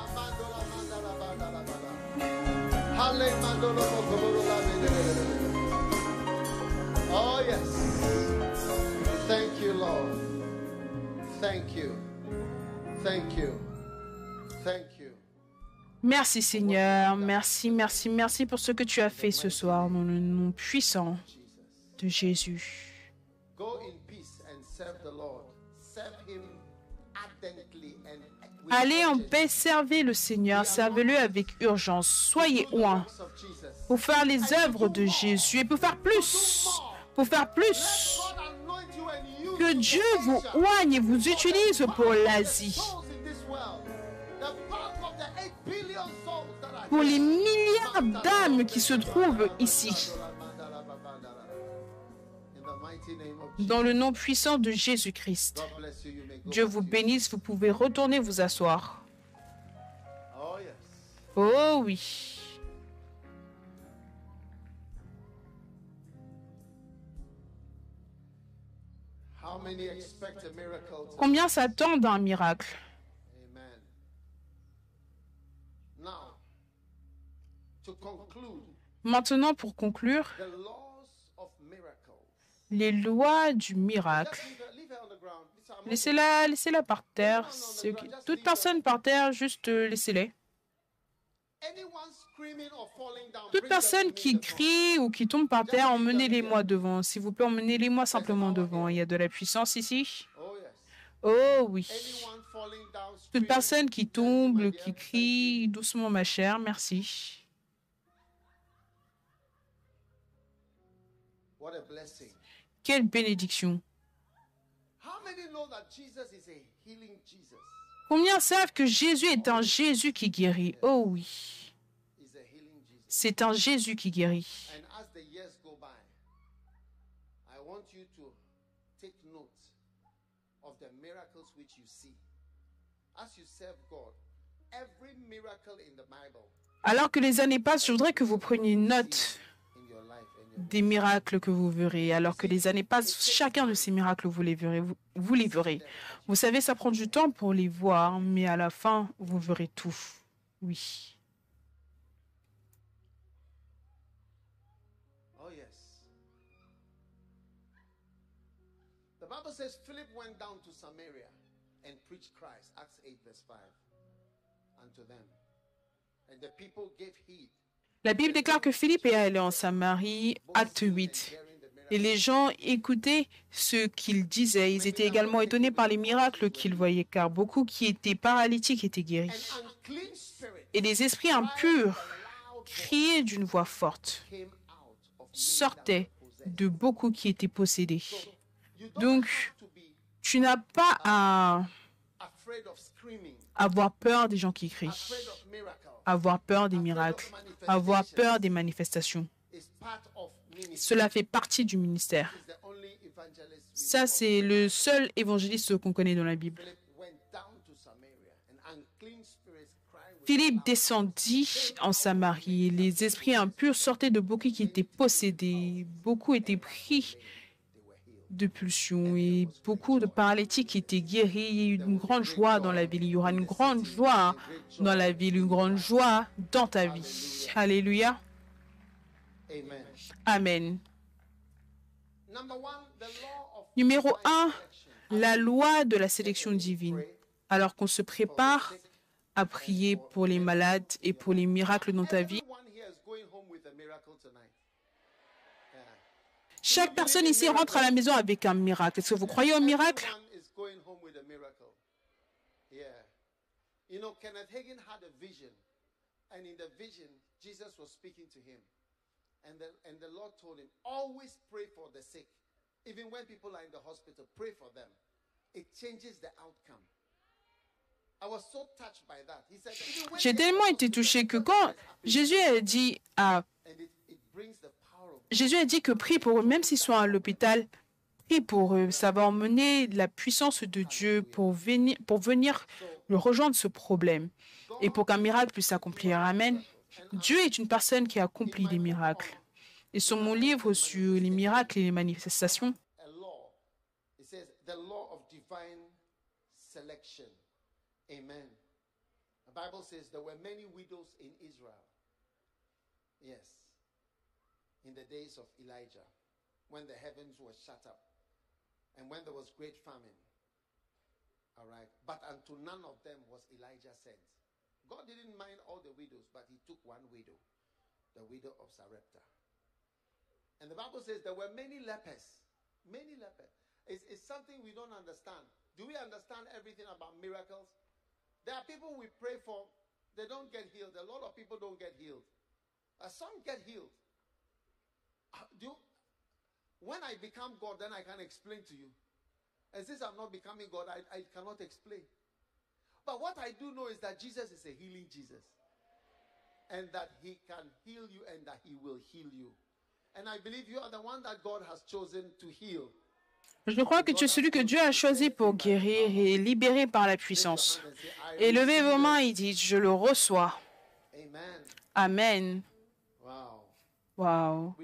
Oh, yes. Thank you, Lord. Thank you. Thank you. Thank you. Merci Seigneur, merci, merci, merci pour ce que tu as fait ce soir dans le nom puissant de Jésus. Go in peace and serve the Lord. Serve Him ardently and with Allez en paix, servez le Seigneur, servez-le avec urgence. Soyez oint pour faire les œuvres de Jésus et pour faire plus, pour faire plus. Que Dieu vous oigne et vous utilise pour l'Asie. Pour les milliards d'âmes qui se trouvent ici. Dans le nom puissant de Jésus-Christ. Dieu vous bénisse, vous pouvez retourner vous asseoir. Oh oui. Combien s'attendent à un miracle Maintenant, pour conclure, les lois du miracle. Laissez-la laissez -la par terre. Toute personne par terre, juste euh, laissez-les. Toute personne qui crie ou qui tombe par terre, emmenez-les-moi devant. S'il vous plaît, emmenez-les-moi simplement devant. Il y a de la puissance ici. Oh oui. Toute personne qui tombe, qui crie doucement, ma chère, merci. Quelle bénédiction. Combien savent que Jésus est un Jésus qui guérit? Oh oui. C'est un Jésus qui guérit. And as the years go by, I want you to take note of the miracles which you see. As you serve God, every miracle in the Bible Alors que les années passent, je voudrais que vous preniez note des miracles que vous verrez. Alors que les années passent, chacun de ces miracles, vous les verrez. Vous, vous les verrez. Vous savez, ça prend du temps pour les voir, mais à la fin, vous verrez tout. Oui. Bible says Philip went down to Samaria and preached Christ. Acts 8 verse 5 unto them. And the people gave heed. La Bible déclare que Philippe est allé en Samarie, acte 8. Hearing the miracle. Et les gens écoutaient ce qu'il disait. Ils étaient également étonnés par les miracles qu'ils voyaient, car beaucoup qui étaient paralytiques étaient guéris. Et les esprits impurs criaient d'une voix forte, sortaient de beaucoup qui étaient possédés. Donc, tu n'as pas à avoir peur des gens qui crient, avoir peur des miracles, avoir peur des manifestations. Cela fait partie du ministère. Ça, c'est le seul évangéliste qu'on connaît dans la Bible. Philippe descendit en Samarie. Les esprits impurs sortaient de beaucoup qui étaient possédés. Beaucoup étaient pris de pulsions et beaucoup de paralytiques étaient guéris. Il y a eu une grande joie dans la ville. Il y aura une grande joie dans la ville, une grande joie dans ta vie. Alléluia. Amen. Numéro divine 1, selection. la loi de la sélection divine. Alors qu'on se prépare à prier pour les malades et pour les miracles dans ta vie, chaque personne ici rentre à la maison avec un miracle. Est-ce que vous croyez au miracle? Even when people are in the hospital, pray for them. It changes the outcome. J'ai tellement été touché que quand Jésus a dit à Jésus a dit que prie pour eux, même s'ils sont à l'hôpital, prie pour eux. Ça va emmener la puissance de Dieu pour venir, pour venir rejoindre ce problème et pour qu'un miracle puisse s'accomplir. Amen. Dieu est une personne qui accomplit des miracles. Et sur mon livre sur les miracles et les manifestations. Amen. The Bible says there were many widows in Israel. In the days of Elijah, when the heavens were shut up and when there was great famine. All right. But unto none of them was Elijah sent. God didn't mind all the widows, but he took one widow, the widow of Sarepta. And the Bible says there were many lepers. Many lepers. It's, it's something we don't understand. Do we understand everything about miracles? There are people we pray for, they don't get healed. A lot of people don't get healed. Uh, some get healed. Do when I become God, then I can explain to you. And since I'm not becoming God, I, I cannot explain. But what I do know is that Jesus is a healing Jesus. And that he can heal you and that he will heal you. And I believe you are the one that God has chosen to heal. je crois que tu es celui que Dieu a choisi pour guérir et libérer par la puissance. Et levez vos mains et dites, je le reçois. Amen. Waouh.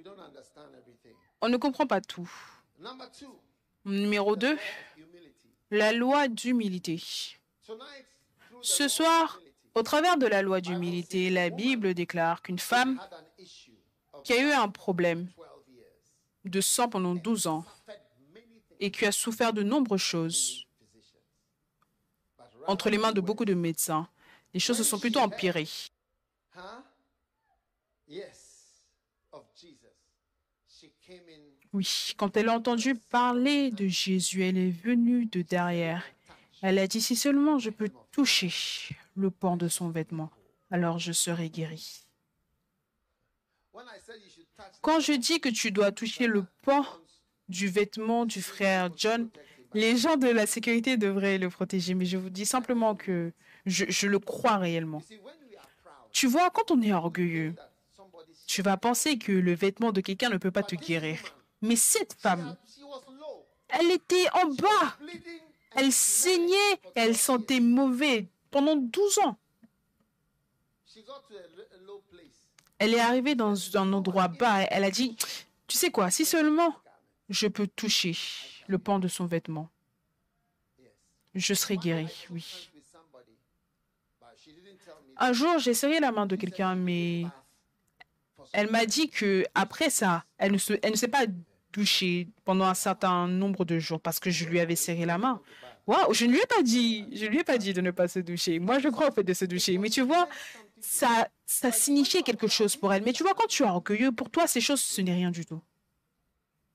On ne comprend pas tout. Numéro 2, humility. la loi d'humilité. Ce soir, au travers de la loi d'humilité, la Bible déclare qu'une femme qui a eu un problème 12 years, de sang pendant 12 ans et qui a souffert de nombreuses choses entre les mains de beaucoup de médecins, les choses se sont plutôt empirées. Huh? Yes, of Jesus. She came in Oui, quand elle a entendu parler de Jésus, elle est venue de derrière. Elle a dit, si seulement je peux toucher le pan de son vêtement, alors je serai guérie. Quand je dis que tu dois toucher le pan du vêtement du frère John, les gens de la sécurité devraient le protéger, mais je vous dis simplement que je, je le crois réellement. Tu vois, quand on est orgueilleux, tu vas penser que le vêtement de quelqu'un ne peut pas te guérir. Mais cette femme, elle était en bas, elle saignait, elle sentait mauvais pendant 12 ans. Elle est arrivée dans un endroit bas, elle a dit, tu sais quoi, si seulement je peux toucher le pan de son vêtement, je serai guérie, oui. Un jour, j'ai serré la main de quelqu'un, mais elle m'a dit que après ça, elle ne se, pas douchée pendant un certain nombre de jours parce que je lui avais serré la main. Waouh, je ne lui ai pas dit, je lui ai pas dit de ne pas se doucher. Moi, je crois au fait de se doucher, mais tu vois, ça, ça signifiait quelque chose pour elle. Mais tu vois, quand tu es orgueilleux, pour toi, ces choses, ce n'est rien du tout.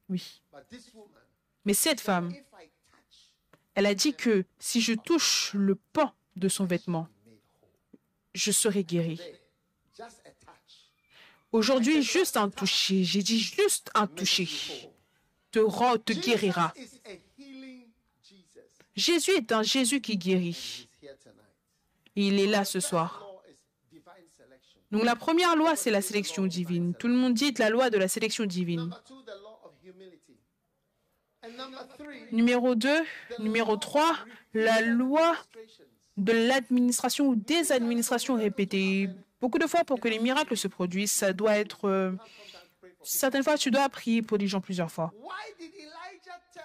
Oui. Mais cette femme, elle a dit que si je touche le pan de son vêtement, je serai touch, Aujourd'hui, juste un toucher, j'ai dit juste un toucher, te rend, te guérira. Jésus est un Jésus qui guérit. Il est là ce soir. Donc la première loi, c'est la sélection divine. Tout le monde dit la loi de la sélection divine. Numéro 2, numéro 3, la loi de l'administration ou des administrations répétées. Beaucoup de fois, pour que les miracles se produisent, ça doit être... certaines fois, tu dois prier pour les gens plusieurs fois.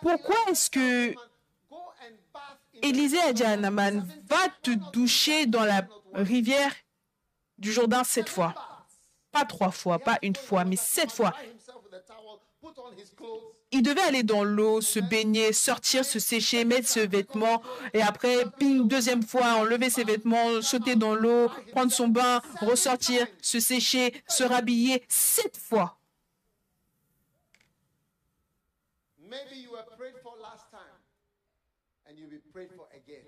Pourquoi est-ce que "Go and bath in the Élisée a dit à seven va te doucher do dans la rivière du Jourdain sept fois. Pas trois fois, pas une fois, mais sept fois. Il devait aller dans l'eau, se baigner, sortir, se sécher, mettre ce vêtement, et après, ping, deuxième fois, enlever ses vêtements, sauter dans l'eau, prendre son bain, ressortir, se sécher, se rhabiller, sept fois. Maybe you were prayed for last time and you'll be prayed for again.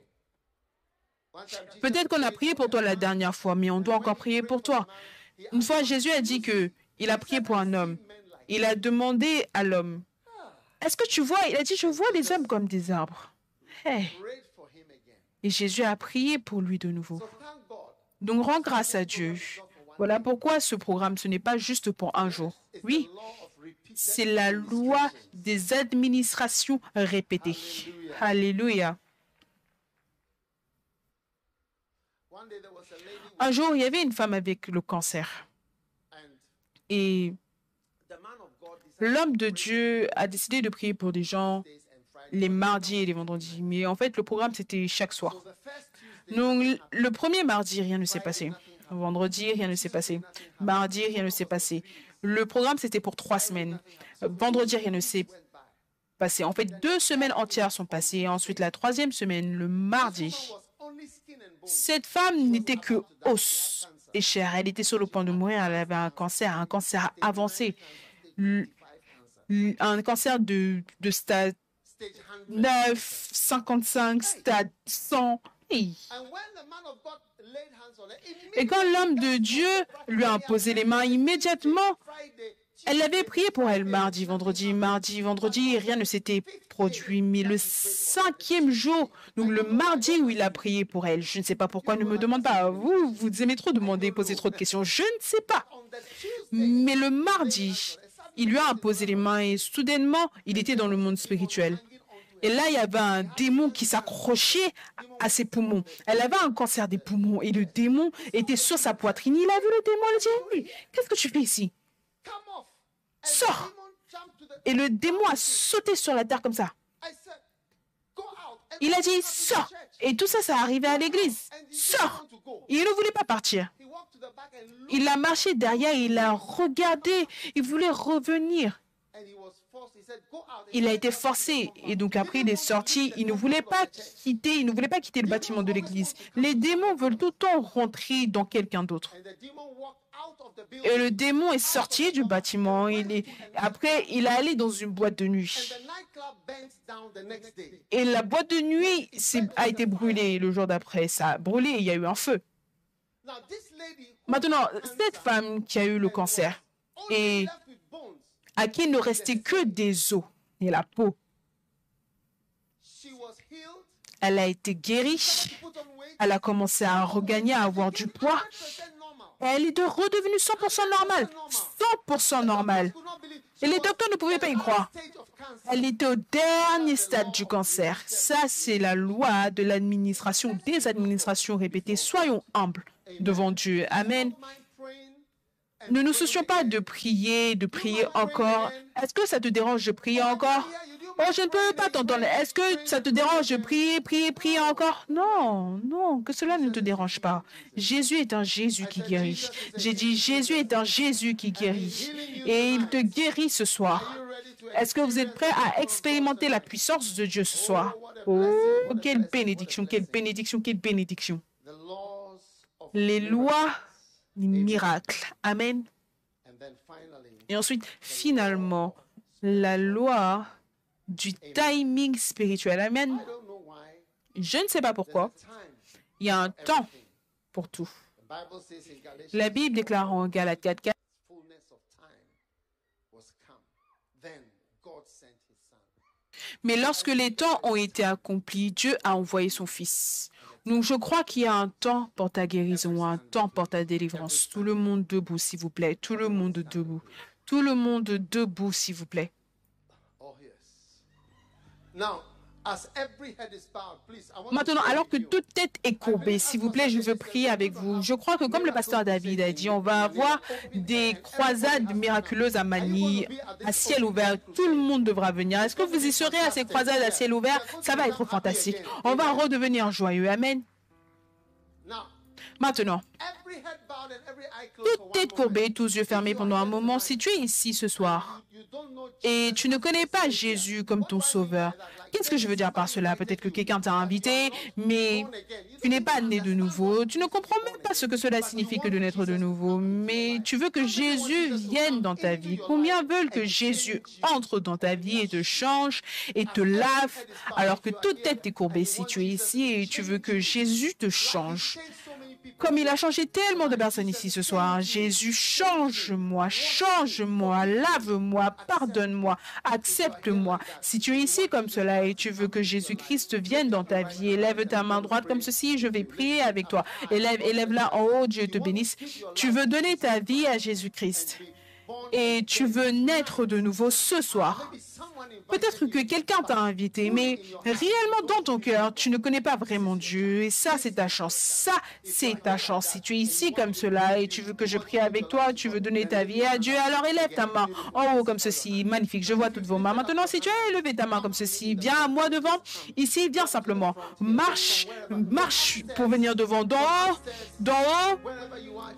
Peut-être qu'on a prié pour toi la dernière fois, mais on doit encore prier pour toi. Une fois, Jésus a dit que il a prié pour un homme. Il a demandé à l'homme, est-ce que tu vois? Il a dit, je vois les hommes comme des arbres. Hey. Et Jésus a prié pour lui de nouveau. Donc rends grâce à Dieu. Voilà pourquoi ce programme, ce n'est pas juste pour un jour. Oui, c'est la loi des administrations répétées. Alléluia. Un jour, il y avait une femme avec le cancer. Et l'homme de Dieu a décidé de prier pour des gens les mardis et les vendredis. Mais en fait, le programme, c'était chaque soir. Donc, le premier mardi, rien ne s'est passé. Vendredi, rien ne s'est passé. Mardi, rien ne s'est passé. Le programme, c'était pour trois semaines. Vendredi, rien ne s'est passé. En fait, deux semaines entières sont passées. Ensuite, la troisième semaine, le mardi, cette femme n'était que os et chair. Elle était sur le point de mourir. Elle avait un cancer, un cancer avancé. Un cancer de, de stade Stage 100. 9, 55, stade 100. Et quand l'homme de Dieu lui a imposé les mains, immédiatement, elle avait prié pour elle mardi, vendredi, mardi, vendredi, rien ne s'était produit. Mais le cinquième jour, donc le mardi où il a prié pour elle, je ne sais pas pourquoi, ne me demande pas. Vous, vous aimez trop demander, poser trop de questions. Je ne sais pas. Mais le mardi, il lui a imposé les mains et soudainement, il était dans le monde spirituel. Et là, il y avait un démon qui s'accrochait à ses poumons. Elle avait un cancer des poumons et le démon était sur sa poitrine. Il a vu le démon, il a dit, qu'est-ce que tu fais ici? Sors. Et le démon a sauté sur la terre comme ça. Il a dit, sors. Et tout ça, ça arrivait à l'église. Sors. Il ne voulait pas partir. Il a marché derrière, il a regardé, il voulait revenir. Il a été forcé et donc après il est sorti. Il ne voulait pas quitter, il ne voulait pas quitter le bâtiment de l'église. Les démons veulent tout le temps rentrer dans quelqu'un d'autre. Et le démon est sorti du bâtiment. Il est... Après, il est allé dans une boîte de nuit. Et la boîte de nuit a été brûlée le jour d'après. Ça a brûlé il y a eu un feu. Maintenant, cette femme qui a eu le cancer, et. À qui il ne restait que des os et la peau, elle a été guérie. Elle a commencé à regagner, à avoir du poids. 100% normal. Elle est de redevenue 100% normale. 100% normale. Et les docteurs ne pouvaient pas y croire. Elle était au dernier stade du cancer. Ça, c'est la loi de l'administration, des administrations répétées. Soyons humbles devant Dieu. Amen. Ne nous soucions pas de prier, de prier encore. Est-ce que ça te dérange de prier encore? Oh, je ne peux pas t'entendre. Est-ce que ça te dérange de prier, prier, prier encore? Non, non, que cela ne te dérange pas. Jésus est un Jésus qui guérit. J'ai dit, Jésus est un Jésus qui guérit. Et il te guérit ce soir. Est-ce que vous êtes prêts à expérimenter la puissance de Dieu ce soir? Oh, quelle bénédiction, quelle bénédiction, quelle bénédiction. Les lois miracles. Amen. Et ensuite, finalement, la loi du timing spirituel. Amen. Je ne sais pas pourquoi. Il y a un temps pour tout. La Bible déclare en Galates 4, 4 fullness of time was come then God sent his son Mais lorsque les temps ont été accomplis, Dieu a envoyé son Fils. Donc je crois qu'il y a un temps pour ta guérison, un temps pour ta délivrance. Tout le monde debout, s'il vous plaît. Tout le monde debout. Tout le monde debout, s'il vous plaît. Maintenant, alors que toute tête est courbée, s'il vous plaît, je veux prier avec vous. Je crois que comme le pasteur David a dit, on va avoir des croisades miraculeuses à Manille, à ciel ouvert. Tout le monde devra venir. Est-ce que vous y serez à ces croisades à ciel ouvert? Ça va être fantastique. On va redevenir joyeux. Amen. For toute tête courbée, tous yeux fermés pendant un moment. Si tu es ici ce soir. You don't know et tu ne connais pas Jésus comme ton sauveur, qu'est-ce que je veux dire par cela? Peut-être que quelqu'un t'a invité, mais tu n'es pas né de nouveau. Tu ne comprends même pas ce que cela signifie que de naître de nouveau. Mais tu veux que Jésus vienne dans ta vie? Combien veulent que Jésus entre dans ta vie et te change et te lave alors que toute tête est courbée? Si tu es ici et tu veux que Jésus te change comme il a changé tellement de personnes ici ce soir. Jésus, change-moi, change-moi, lave-moi, pardonne-moi, accepte-moi. Si tu es ici comme cela et tu veux que Jésus-Christ vienne dans ta vie, élève ta main droite comme ceci, je vais prier avec toi. Élève, élève-la en haut, Dieu te bénisse. Tu veux donner ta vie à Jésus-Christ? Et tu veux naître de nouveau ce soir. Peut-être que quelqu'un t'a invité, mais réellement dans ton cœur, tu ne connais pas vraiment Dieu. Et ça, c'est ta chance. Ça, c'est ta chance. Si tu es ici comme cela et tu veux que je prie avec toi, tu veux donner ta vie à Dieu, alors élève ta main en haut comme ceci. Magnifique. Je vois toutes vos mains. Maintenant, si tu as élevé ta main comme ceci, viens à moi devant. Ici, viens simplement. Marche, marche pour venir devant. D'en haut, d'en haut,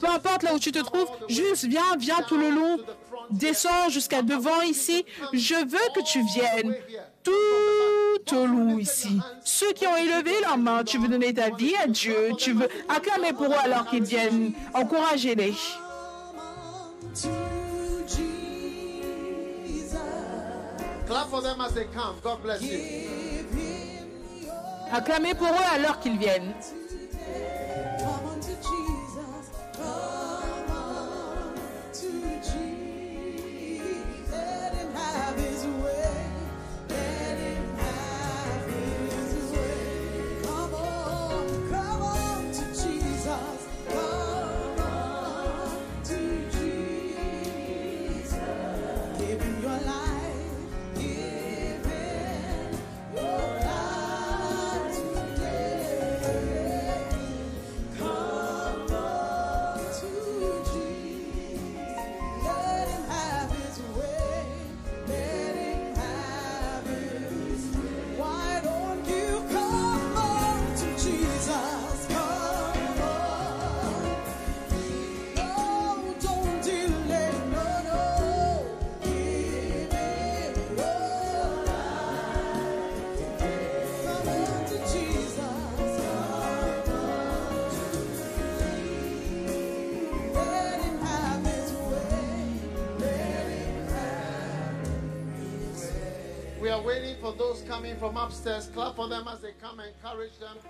peu importe là où tu te trouves, juste viens, viens tout le long. Descends jusqu'à devant ici. Je veux que tu viennes tout au long ici. Ceux qui ont élevé leur main, tu veux donner ta vie à Dieu. Tu veux acclamer pour eux alors qu'ils viennent. Encouragez-les. to Jesus. Clap for them as they come. God bless you. Give him your Acclamez pour eux alors qu'ils viennent.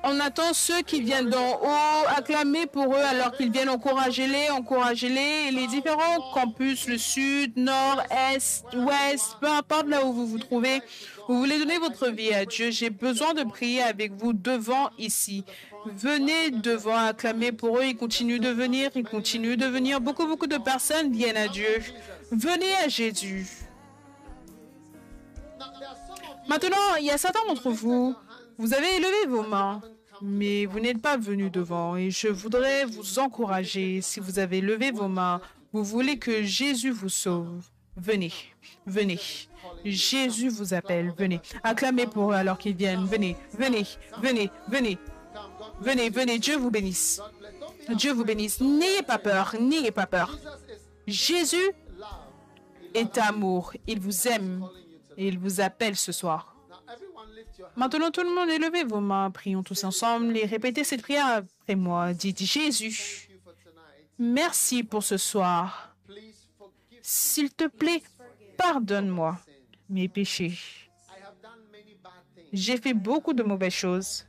On attend ceux qui viennent d'en haut, acclamer pour eux alors qu'ils viennent encourager-les, encourager-les. Les différents campus, le sud, nord, est, ouest, peu importe là où vous vous trouvez, vous voulez donner votre vie à Dieu. J'ai besoin de prier avec vous devant ici. Venez devant acclamer pour eux. Ils continuent de venir, ils continuent de venir. Beaucoup, beaucoup de personnes viennent à Dieu. Venez à Jésus. Maintenant, il y a certains d'entre vous, vous avez élevé vos mains, mais vous n'êtes pas venus devant. Et je voudrais vous encourager, si vous avez levé vos mains, vous voulez que Jésus vous sauve. Venez, venez. Jésus vous appelle, venez. Acclamez pour eux alors qu'ils viennent. Venez, venez, venez, venez. Venez, venez. Dieu vous bénisse. Dieu vous bénisse. N'ayez pas peur, n'ayez pas peur. Jésus est amour. Il vous aime et il vous appelle ce soir. Maintenant, tout le monde, élevez vos mains. Prions tous ensemble et répétez cette prière après moi. Dites Jésus, merci pour ce soir. S'il te plaît, pardonne-moi mes péchés. J'ai fait beaucoup de mauvaises choses.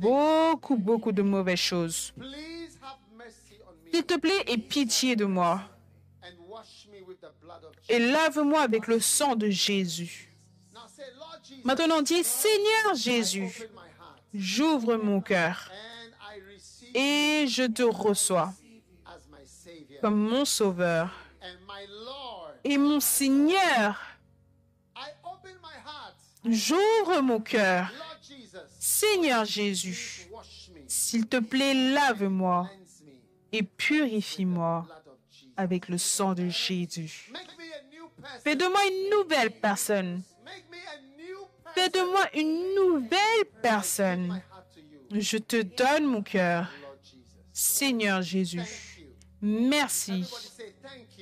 Beaucoup, beaucoup de mauvaises choses. S'il te plaît, aie pitié de moi and wash me with the blood of Jesus. Et lave-moi avec le sang de Jésus. Maintenant, dis Seigneur Jésus, j'ouvre mon cœur et je te reçois comme mon sauveur et mon Seigneur. J'ouvre mon cœur. Seigneur Jésus, s'il te plaît, lave-moi et purifie-moi. Avec le sang de Jésus. Fais de moi une nouvelle personne. Fais de moi une nouvelle personne. Je te donne mon cœur. Seigneur Jésus, merci.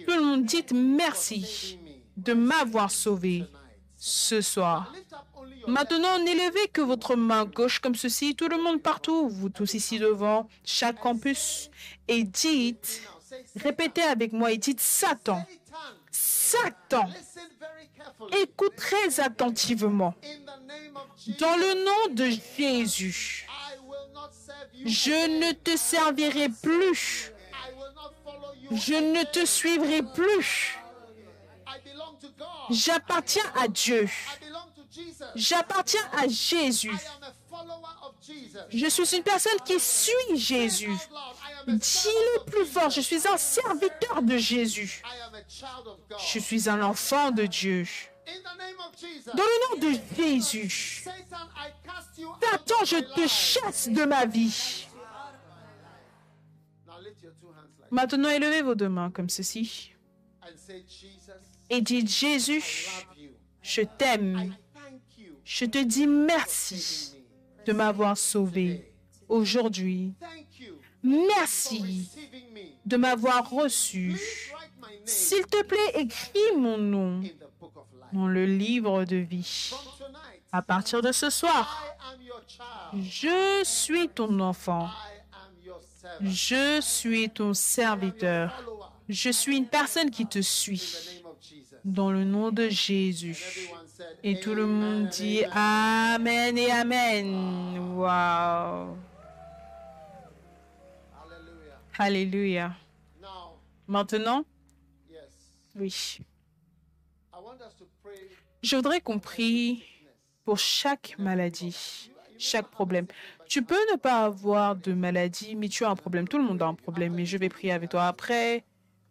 Tout le monde dit merci de m'avoir sauvé ce soir. Maintenant, n'élevez que votre main gauche comme ceci, tout le monde partout, vous tous ici devant, chaque campus, et dites, répétez avec moi et dites Satan, Satan, écoute très attentivement. Dans le nom de Jésus, Je ne te servirai plus. Je ne te suivrai plus. J'appartiens à Dieu. J'appartiens à Jésus. Je suis une personne qui suit Jésus. Dis-le plus fort, je suis un serviteur de Jésus. Je suis un enfant de Dieu. Dans le nom de Jésus, Satan, je te chasse de ma vie. Maintenant, élevez vos deux mains comme ceci. et dites, Jésus, je t'aime. Je te dis merci de m'avoir sauvé aujourd'hui. Merci de m'avoir reçu. S'il te plaît, écris mon nom dans le livre de vie. À partir de ce soir, je suis ton enfant. Je suis ton serviteur. Je suis une personne qui te suit dans le nom de Jésus. Et tout le monde Amen, dit amen. Et Amen. Wow. Hallelujah. Alléluia. Maintenant, oui. Je voudrais qu'on prie pour chaque maladie, chaque problème. Tu peux ne pas avoir de maladie, mais tu as un problème. Tout le monde a un problème, et je vais prier avec toi. Après,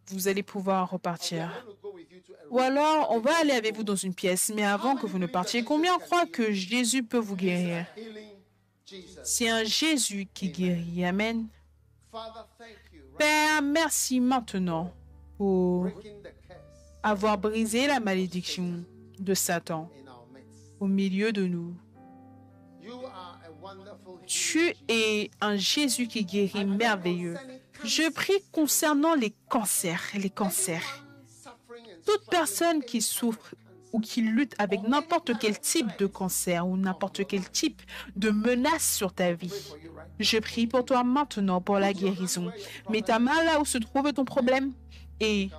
vous allez pouvoir repartir. Ou alors, on va aller avec vous dans une pièce, mais avant que vous ne partiez, combien croient que Jésus peut vous guérir? C'est un Jésus qui guérit. Amen. Père, merci maintenant pour avoir brisé la malédiction de Satan au milieu de nous. Tu es un Jésus qui guérit merveilleux. Je prie concernant les cancers, les cancers. Toute personne qui souffre ou qui lutte avec n'importe quel type de cancer ou n'importe quel type de menace sur ta vie. Je prie pour toi maintenant pour la guérison. Mets ta main là où se trouve ton problème et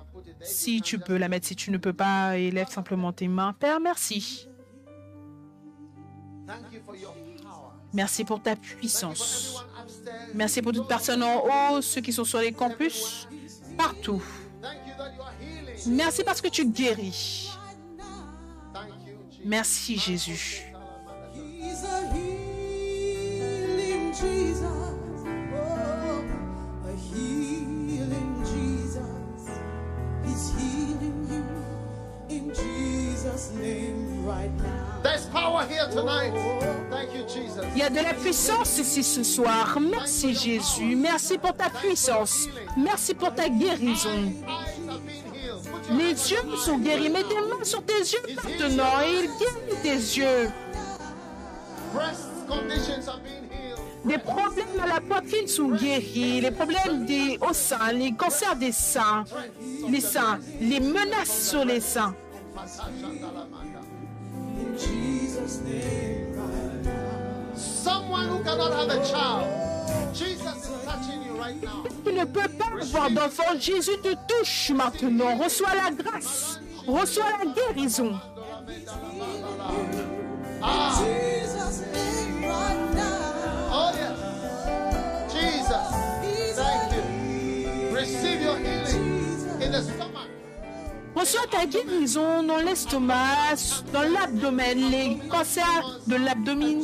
si tu peux la mettre, si tu ne peux pas, élève simplement tes mains. Père, merci. Merci pour ta puissance. Merci pour toutes personnes en haut, ceux qui sont sur les campus, partout. Merci parce que tu guéris. Merci Jésus. Healing. Oh, you in Jesus' name right now. There's power here tonight. Thank you, Jesus. Il y a de la puissance ici ce soir. Merci Jésus. Merci pour ta puissance. Merci pour ta guérison. Les yeux sont guéris. Mets tes mains sur tes yeux maintenant et il guérit tes yeux. Les problèmes à la poitrine sont guéris. Les problèmes des au sein, les cancers des seins, les seins, les menaces sur les seins. Jesus' name right now. Someone who cannot have a child. Jesus is touching you right now. Tu ne peux pas avoir d'enfant. Jésus te touche maintenant. Reçois la grâce. Reçois la guérison. Ah, Jesus' name right now. Reçois ta guérison dans l'estomac, dans l'abdomen, les cancers de l'abdomen,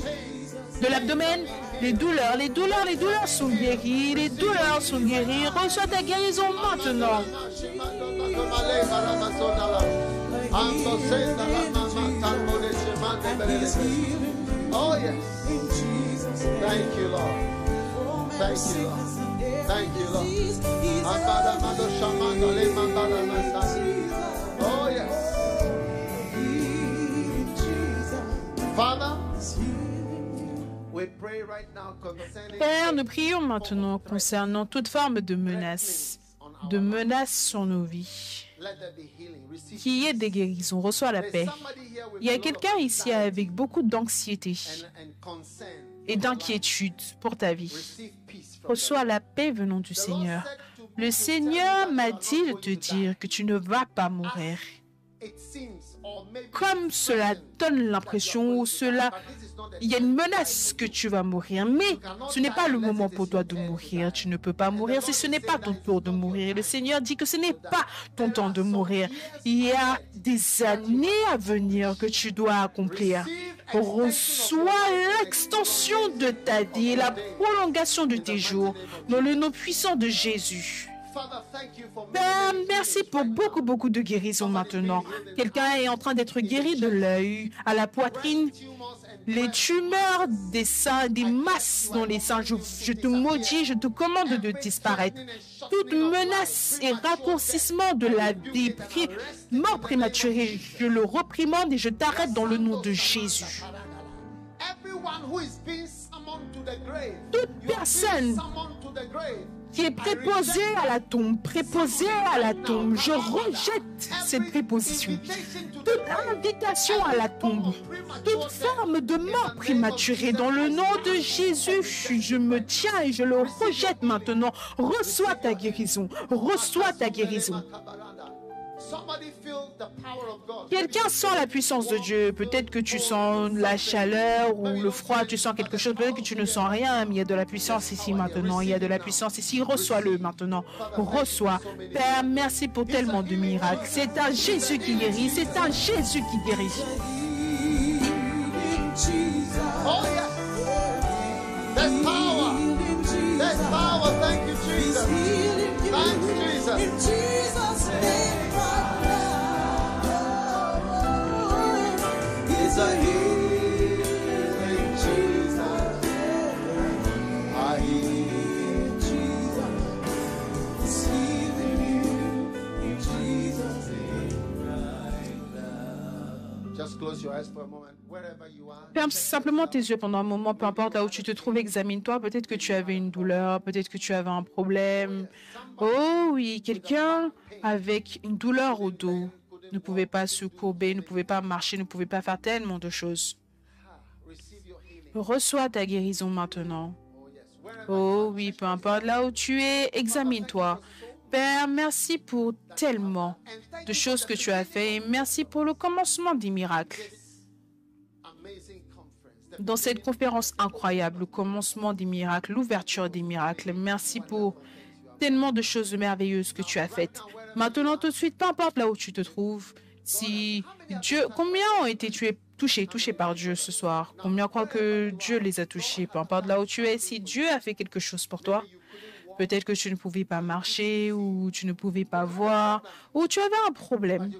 de l'abdomen, les douleurs, les douleurs, les douleurs sont guéries, les douleurs sont guéries. Reçois ta guérison maintenant. Oh yes. Thank you, Lord. Thank you, Lord. Thank you, Lord. Father, we pray right now concerning Père, nous prions maintenant concernant toute forme de menace, de menace sur nos vies. Qu'il y ait des guérisons, reçois la paix. Il y a quelqu'un ici avec beaucoup d'anxiété et d'inquiétude pour ta vie. Reçois la paix venant du Seigneur. Le Seigneur m'a dit de te dire que tu ne vas pas mourir. Comme cela donne l'impression cela il y a une menace que tu vas mourir, mais ce n'est pas le moment pour toi de mourir. Tu ne peux pas mourir si ce n'est pas ton tour de mourir. Le Seigneur dit que ce n'est pas ton temps de mourir. Il y a des années à venir que tu dois accomplir. Reçois l'extension de ta vie la prolongation de tes jours dans le nom puissant de Jésus. Père, merci pour beaucoup, beaucoup de guérisons maintenant. Quelqu'un est en train d'être guéri de l'œil, à la poitrine, les tumeurs des seins, des masses dans les seins. Je, je te maudis, je te commande de disparaître. Toute menace et raccourcissement de la vie, mort prématurée, je le reprimande et je t'arrête dans le nom de Jésus. Toute personne qui est préposé à la tombe, préposé à la tombe, je rejette cette préposition. Toute invitation à la tombe, toute forme de mort prématurée, dans le nom de Jésus, je me tiens et je le rejette maintenant. Reçois ta guérison, reçois ta guérison. Quelqu'un sent la puissance de Dieu. Peut-être que tu sens la chaleur ou le froid, tu sens quelque chose. Peut-être que tu ne sens rien, mais il y a de la puissance ici maintenant. Il y a de la puissance ici. Reçois-le maintenant. Reçois. Père, merci pour tellement de miracles. C'est un Jésus qui guérit. C'est un Jésus qui guérit. Oh yeah. There's power. There's power. Thank you, Jesus. Thanks, Jesus. He's a healing Ferme simplement tes yeux pendant un moment, peu importe là où tu te trouves, examine-toi. Peut-être que tu avais une douleur, peut-être que tu avais un problème. Oh oui, quelqu'un avec une douleur au dos ne pouvait pas se courber, ne pouvait pas marcher, ne pouvait pas faire tellement de choses. Healing. Reçois ta guérison maintenant. Oh Oh oui, peu importe là où tu es, examine-toi. Père, merci pour tellement de choses que tu as fait et merci pour le commencement des miracles. dans cette conférence incroyable, le commencement des miracles, l'ouverture des miracles. Merci pour tellement de choses merveilleuses que tu as faites. Maintenant, tout de suite, peu importe là où tu te trouves, si Dieu, combien ont été tués, touchés, touchés par Dieu ce soir? Combien croient que Dieu les a touchés? Peu importe là où tu es, si Dieu a fait quelque chose pour toi, peut-être que tu ne pouvais pas marcher ou tu ne pouvais pas voir ou tu avais un problème.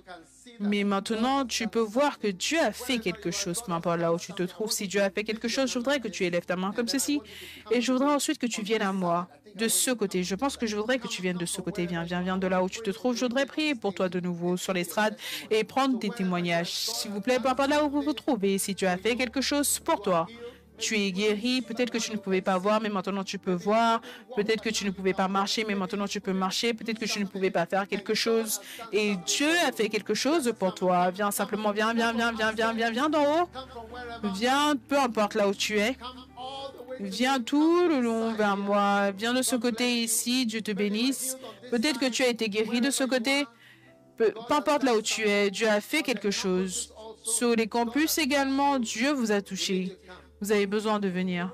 Mais maintenant, tu peux voir que Dieu a fait quelque chose, peu importe là où tu te trouves. Si Dieu a fait quelque chose, je voudrais que tu élèves ta main comme ceci. Et je voudrais ensuite que tu viennes à moi, de ce côté. Je pense que je voudrais que tu viennes de ce côté. Viens, viens, viens de là où tu te trouves. Je voudrais prier pour toi de nouveau sur l'estrade et prendre tes témoignages. S'il vous plaît, importe là où vous vous trouvez. Si tu as fait quelque chose pour toi, tu es guéri, peut-être que tu ne pouvais pas voir, mais maintenant tu peux voir. Peut-être que tu ne pouvais pas marcher, mais maintenant tu peux marcher. Peut-être que tu ne pouvais pas faire quelque chose. Et Dieu a fait quelque chose pour toi. Viens simplement, viens, viens, viens, viens, viens, viens, viens d'en haut. Viens, peu importe là où tu es. Viens tout le long vers moi. Viens de ce côté ici. Dieu te bénisse. Peut-être que tu as été guéri de ce côté. Peu, peu importe là où tu es, Dieu a fait quelque chose. Sur les campus également, Dieu vous a touché. Vous avez besoin de venir.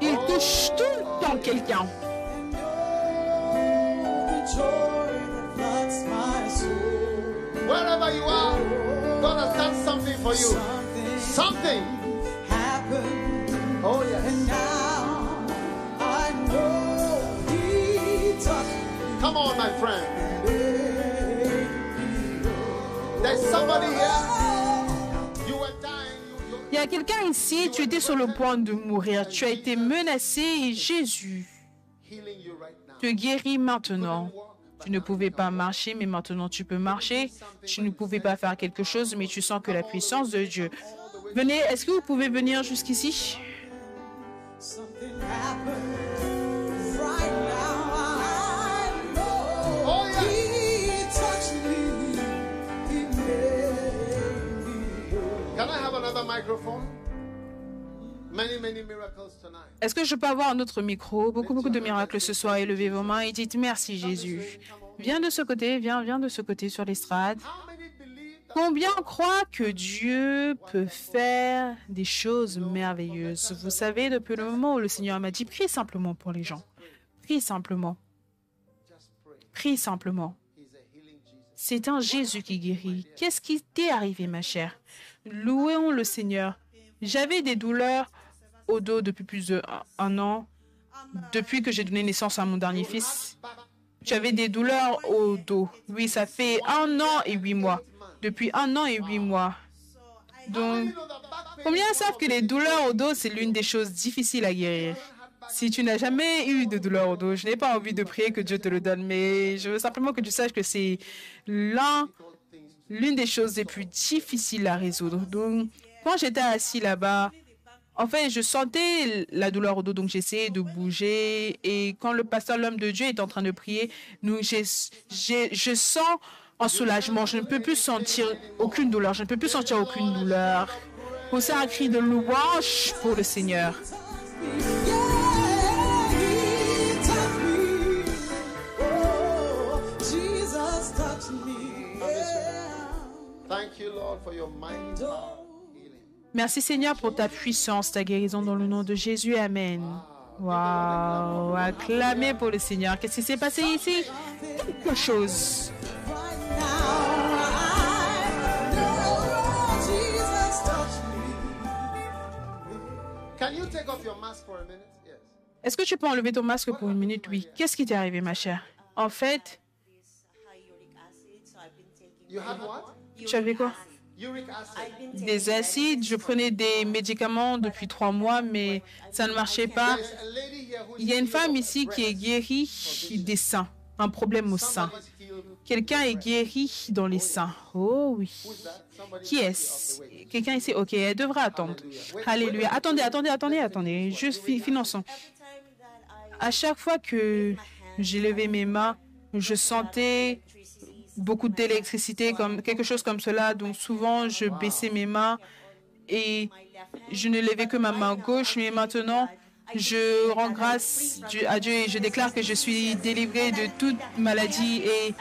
Il touche tout le temps quelqu'un. Wherever you are, God has done something for you. Something Something. happened. Oh yes. And now I know. Come on, my friend. There's somebody here. You were dying. You, you, Il y a quelqu'un ici, tu étais sur le point de mourir. Tu as été menacé et Jésus te guérit maintenant. Tu ne pouvais pas marcher, mais maintenant tu peux marcher. Tu ne pouvais pas faire quelque chose, mais tu sens que la puissance de Dieu. Venez, est-ce que vous pouvez venir jusqu'ici? Est-ce que je peux avoir un autre micro? Beaucoup, beaucoup de miracles ce soir. Élevez vos mains et dites merci Jésus. Viens de ce côté, viens, viens de ce côté sur l'estrade. Combien croient que Dieu peut faire des choses merveilleuses? Vous savez, depuis le moment où le Seigneur m'a dit, prie simplement pour les gens. Prie simplement. Prie simplement. C'est un Jésus qui guérit. Qu'est-ce qui t'est arrivé, ma chère? Louons le Seigneur. J'avais des douleurs au dos depuis plus d'un an, depuis que j'ai donné naissance à mon dernier fils. J'avais des douleurs au dos. Oui, ça fait un an et huit mois. Depuis un an et huit mois. Donc, combien savent que les douleurs au dos, c'est l'une des choses difficiles à guérir? Si tu n'as jamais eu de douleurs au dos, je n'ai pas envie de prier que Dieu te le donne, mais je veux simplement que tu saches que c'est l'un l'une des choses les plus difficiles à résoudre. Donc, quand j'étais assis là-bas, en fait, je sentais la douleur au dos, donc j'essayais de bouger. Et quand le pasteur, l'homme de Dieu, est en train de prier, nous, j'ai, j'ai- je sens un soulagement. Je ne peux plus sentir aucune douleur. Je ne peux plus sentir aucune douleur. Poussez un cri de louange pour le Seigneur. Merci Seigneur pour ta puissance, ta guérison dans le nom de Jésus. Amen. Waouh, acclamez pour le Seigneur. Qu'est-ce qui s'est passé ici? Quelque chose. Est-ce que tu peux enlever ton masque pour une minute? Oui. Qu'est-ce qui t'est arrivé, ma chère? En fait, tu avais quoi? Des acides. Je prenais des médicaments depuis trois mois, mais ça ne marchait pas. Il y a une femme ici qui est guérie des seins, un problème au sein. Quelqu'un est guéri dans les seins. Oh oui. Qui est-ce? Quelqu'un ici? Ok, elle devrait attendre. Alléluia. Attendez, attendez, attendez, attendez. Juste fi- finançons. À chaque fois que j'ai levé mes mains, je sentais beaucoup d'électricité, comme quelque chose comme cela. Donc souvent, je baissais mes mains et je ne levais que ma main gauche. Mais maintenant, je rends grâce à Dieu et je déclare que je suis délivrée de toute maladie et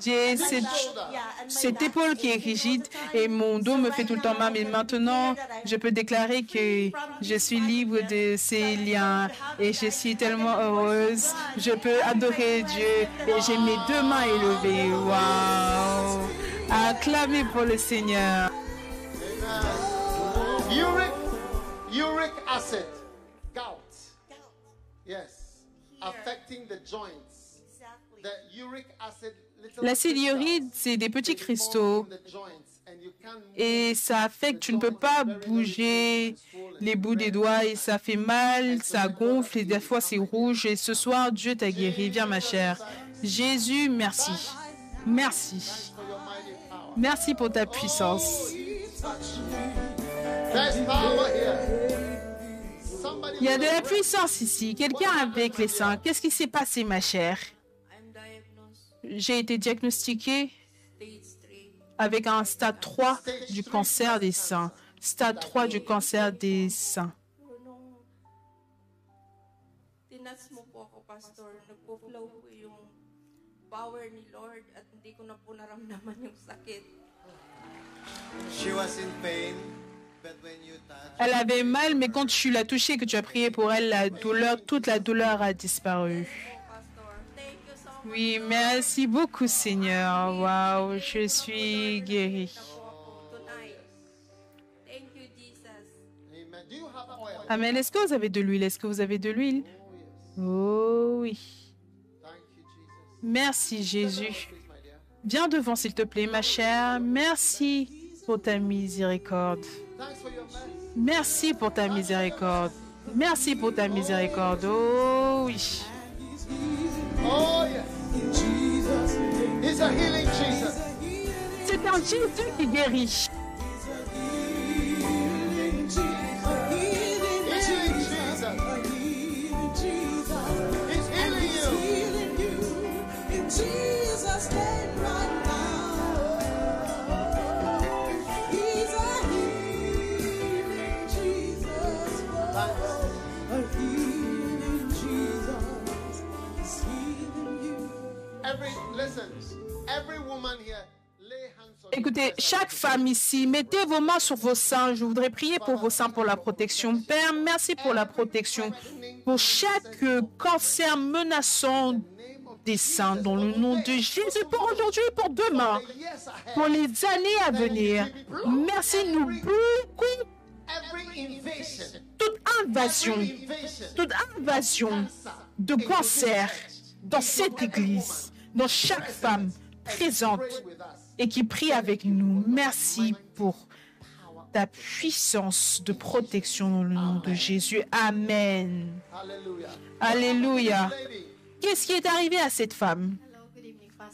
j'ai cette, cette épaule qui est rigide et mon dos me fait tout le temps mal. Mais maintenant, je peux déclarer que je suis libre de ces liens et je suis tellement heureuse. Je peux adorer Dieu et j'ai mes deux mains élevées. Waouh! Acclamez pour le Seigneur. Uric, uric acid, gout. Yes, affecting the joints. L'acide urique, c'est des petits cristaux et ça affecte, tu ne peux pas bouger les bouts des doigts et ça fait mal, ça gonfle et des fois c'est rouge. Et ce soir, Dieu t'a guéri. Viens, ma chère. Jésus, merci. Merci. Merci pour ta puissance. Somebody Il y a de la puissance ici. Quelqu'un avec les seins. Qu'est-ce qui s'est passé, ma chère? J'ai été diagnostiquée stage 3. avec un stade 3 du cancer des seins. Stade 3 du cancer des seins. Elle avait mal, mais quand tu l'as touchée, que tu as prié pour elle, la douleur, toute la douleur a disparu. Oui, merci beaucoup, Seigneur. Waouh, je suis Jesus. Amen. Est-ce que vous avez de l'huile? Est-ce que vous avez de l'huile? Oh oui. Merci, Jésus. Viens devant, s'il te plaît, ma chère. Merci pour ta miséricorde. Merci pour ta miséricorde. Merci pour ta miséricorde. Oh oui. Oh, yes. He's a healing Jesus. C'est un Jésus qui guérit. Healing Jesus. He's healing you. Jesus' name Écoutez, chaque femme ici, mettez vos mains sur vos seins. Je voudrais prier pour vos seins pour la protection. Père, merci pour la protection. Pour chaque euh, cancer menaçant des seins, dans le nom de Jésus, pour aujourd'hui et pour demain, pour les années à venir. Merci, nous invasion, toute invasion, toute invasion de cancer dans cette église, dans chaque femme présente pray with us. et qui prie avec nous. Merci pour ta puissance de protection dans le nom de Jésus. Amen. Alléluia. Qu'est-ce qui est arrivé à cette femme?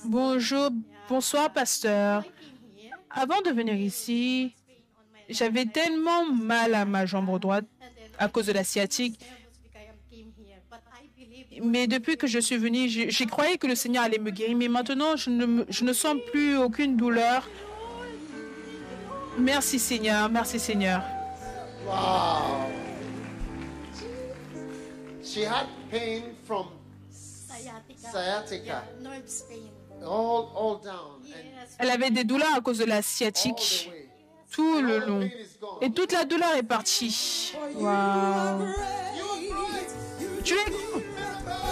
Bonjour, bonsoir, pasteur. Avant de venir ici, j'avais tellement mal à ma jambe droite à cause de la sciatique. nervous because I came here. But I believe Mais depuis que je suis venue, j'ai croyé que le Seigneur allait me guérir. Mais maintenant, je ne, je ne sens plus aucune douleur. Merci Seigneur, merci Seigneur. wow. She had pain from sciatica, all all down Elle avait des douleurs à cause de la all sciatique tout le All the long. pain is gone. Et toute la douleur est partie. Wow. Tu es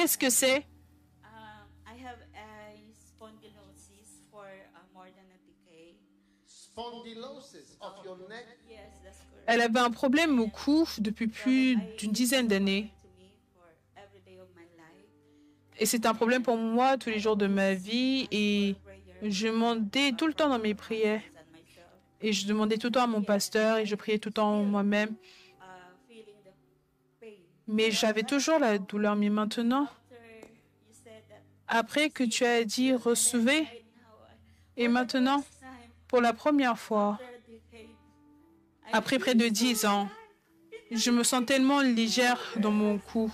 Qu'est-ce que c'est? Um, uh. Elle avait un problème au cou depuis plus d'une dizaine d'années. Et c'est un problème pour moi tous les jours de ma vie. Et je demandais tout le temps dans mes prières. Et je demandais tout le temps à mon pasteur et je priais tout le temps moi-même. Mais j'avais toujours la douleur. Mais maintenant, après que tu as dit recevez, et maintenant, pour la première fois, après près de dix ans, je me sens tellement légère dans mon cou.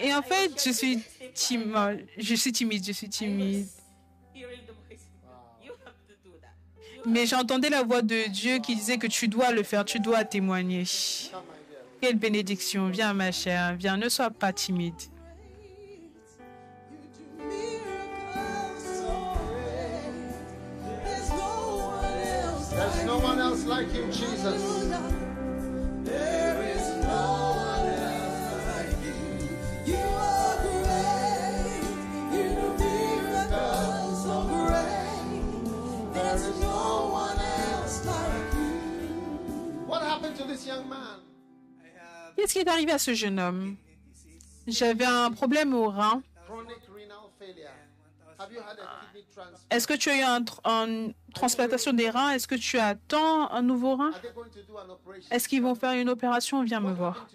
Et en fait, je suis timide. Je suis timide, je suis timide. Mais j'entendais la voix de Dieu qui disait que tu dois le faire, tu dois témoigner. Quelle bénédiction. Viens, ma chère, viens, ne sois pas timide. No like Jesus. Qu'est-ce qui est arrivé à ce jeune homme? J'avais un problème au rein. Est-ce que tu as eu une transplantation des reins? Est-ce que tu attends un nouveau rein? Est-ce qu'ils vont faire une opération? Viens me voir.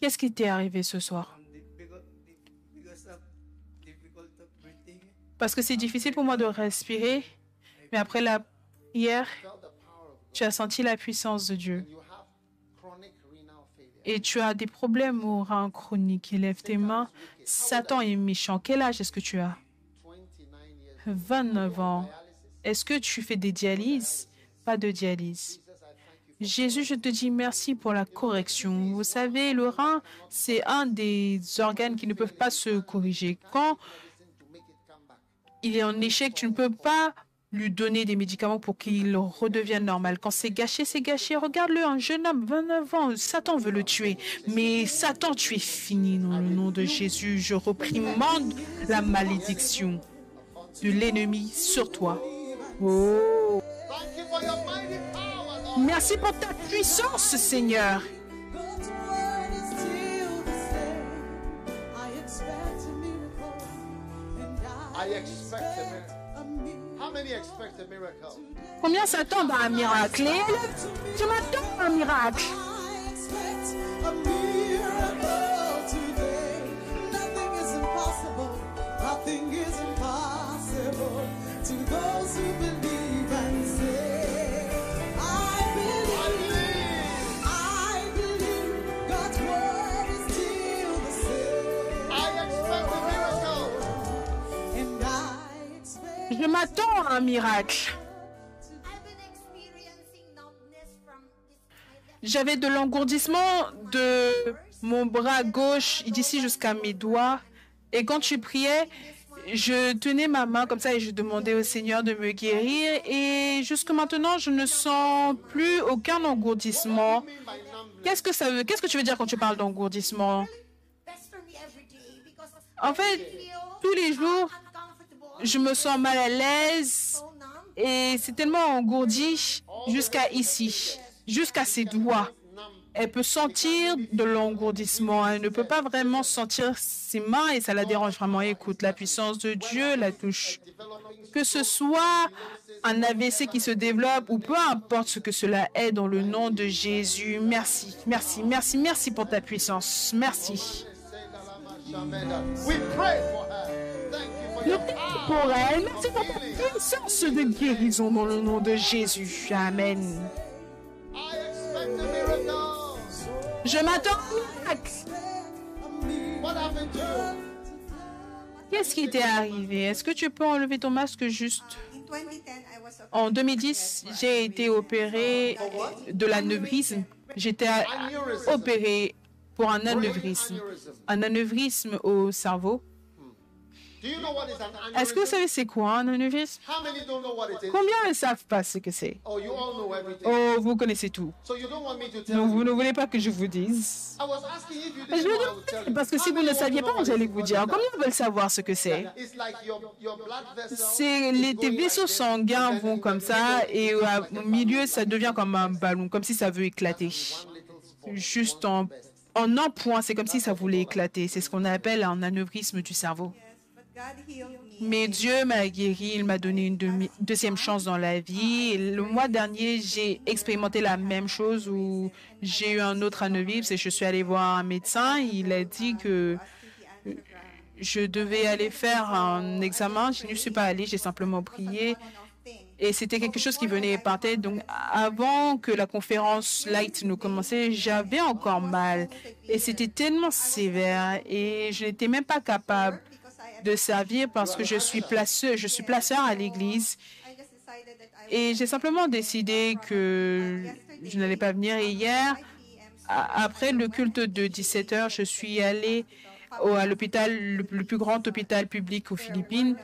Qu'est-ce qui t'est arrivé ce soir? Parce que c'est difficile pour moi de respirer. Mais après la prière, tu as senti la puissance de Dieu. God. You have chronic renal failure. Et tu as des problèmes au rein chronique. Élève tes mains. Satan est méchant. Quel âge est-ce que tu as? 29 years. 29 ans. Est-ce que tu fais des dialyses? Pas de dialyse. Jésus, je te dis merci pour la correction. Vous savez, le rein, c'est un des organes qui ne peuvent pas se corriger. Quand il est en échec, tu ne peux pas lui donner des médicaments pour qu'il redevienne normal. Quand c'est gâché, c'est gâché. Regarde-le, un jeune homme, 29 ans, Satan veut le tuer. Mais Satan, tu es fini dans le nom de Jésus. Je reprimande la malédiction de l'ennemi sur toi. Oh. Thank you for your mighty power, Lord. Merci pour ta puissance, Seigneur. I expect a miracle, Combien s'attendent à un miracle? Je m'attends à un miracle. To those who believe. Je m'attends à un miracle. J'avais de l'engourdissement de mon bras gauche d'ici jusqu'à mes doigts. Et quand tu priais, je tenais ma main comme ça et je demandais au Seigneur de me guérir. Et jusque maintenant, je ne sens plus aucun engourdissement. Qu'est-ce que ça veut? Qu'est-ce que tu veux dire quand tu parles d'engourdissement? En fait, tous les jours, je me sens mal à l'aise et c'est tellement engourdi jusqu'à ici, jusqu'à ses doigts. Elle peut sentir de l'engourdissement. Elle ne peut pas vraiment sentir ses mains et ça la dérange vraiment. Écoute, la puissance de Dieu la touche. Que ce soit un AVC qui se développe ou peu importe ce que cela est dans le nom de Jésus. Merci, merci, merci, merci pour ta puissance. Merci. We pray for her. Thank you for Je your prie power. pour elle. Pour ta puissance de guérison dans le nom de Jésus. Amen. Je m'attends à? Qu'est-ce qui t'est arrivé? Est-ce que tu peux enlever ton masque juste? In 2010, I was operated En 2010, j'ai été opéré de l'anévrisme. J'étais opéré pour un anévrisme. Un anévrisme au cerveau. Est-ce que vous savez c'est quoi un anévrisme? Combien ne savent pas ce que c'est? Oh. Oh, vous connaissez tout. Donc vous ne voulez pas que je vous dise. Je parce que si vous ne saviez pas, j'allais vous dire. Combien veulent savoir ce que c'est? C'est tes vaisseaux sanguins vont comme ça et au milieu ça devient comme un ballon, comme si ça veut éclater. Juste en, en un point, c'est comme si ça voulait éclater. C'est ce qu'on appelle un anévrisme du cerveau. Mais Dieu m'a guéri, il m'a donné une deuxième chance dans la vie. Le mois dernier, j'ai expérimenté la même chose où j'ai eu un autre anévrisme et je suis allée voir un médecin. Il a dit que je devais aller faire un examen. Je ne suis pas allée, j'ai simplement prié. Et c'était quelque chose qui venait par tête. Donc, avant que la conférence Light ne commençait, j'avais encore mal. Et c'était tellement sévère. Et je n'étais même pas capable de servir parce que je suis placeur, je suis placeur à l'église. Et j'ai simplement décidé que je n'allais pas venir. Et hier, après le culte de 17 heures, je suis allée à l'hôpital, le plus grand hôpital public aux Philippines.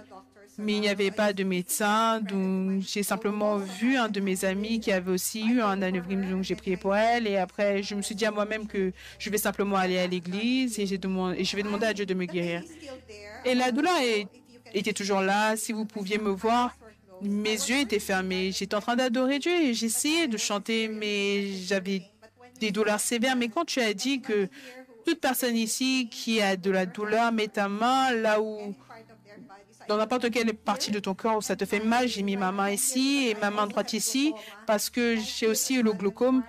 Mais il n'y avait pas de médecin, donc j'ai simplement vu un de mes amis qui avait aussi eu un anévrisme, donc j'ai prié pour elle. Et après, je me suis dit à moi-même que je vais simplement aller à l'église et, et je vais demander à Dieu de me guérir. Et la douleur était toujours là. Si vous pouviez me voir, mes yeux étaient fermés. J'étais en train d'adorer Dieu et j'essayais de chanter, mais j'avais des douleurs sévères. Mais quand tu as dit que toute personne ici qui a de la douleur met ta main là où, dans n'importe quelle partie de ton corps où ça te fait mal, j'ai mis ma main ici et ma main droite ici parce que j'ai aussi le glaucome.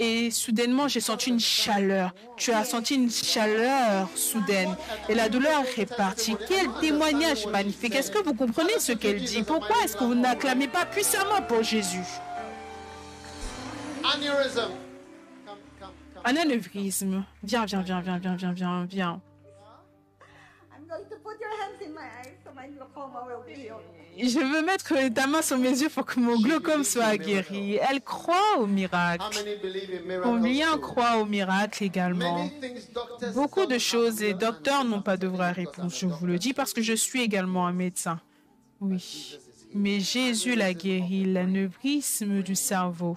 Et soudainement, j'ai senti une chaleur. Tu as senti une chaleur soudaine. Et la douleur est partie. Quel témoignage magnifique. Est-ce que vous comprenez ce qu'elle dit? Pourquoi est-ce que vous n'acclamez pas puissamment pour Jésus? Un anévrisme. Viens, viens, viens, viens, viens, viens, viens. Je veux mettre ta main sur mes yeux pour que mon glaucome soit guéri. Elle croit au miracle. Combien croient au miracle également? Beaucoup de choses et docteurs n'ont pas de vraie réponse. Je vous le dis parce que je suis également un médecin. Oui. Mais Jésus l'a guéri, l'anévrisme du cerveau.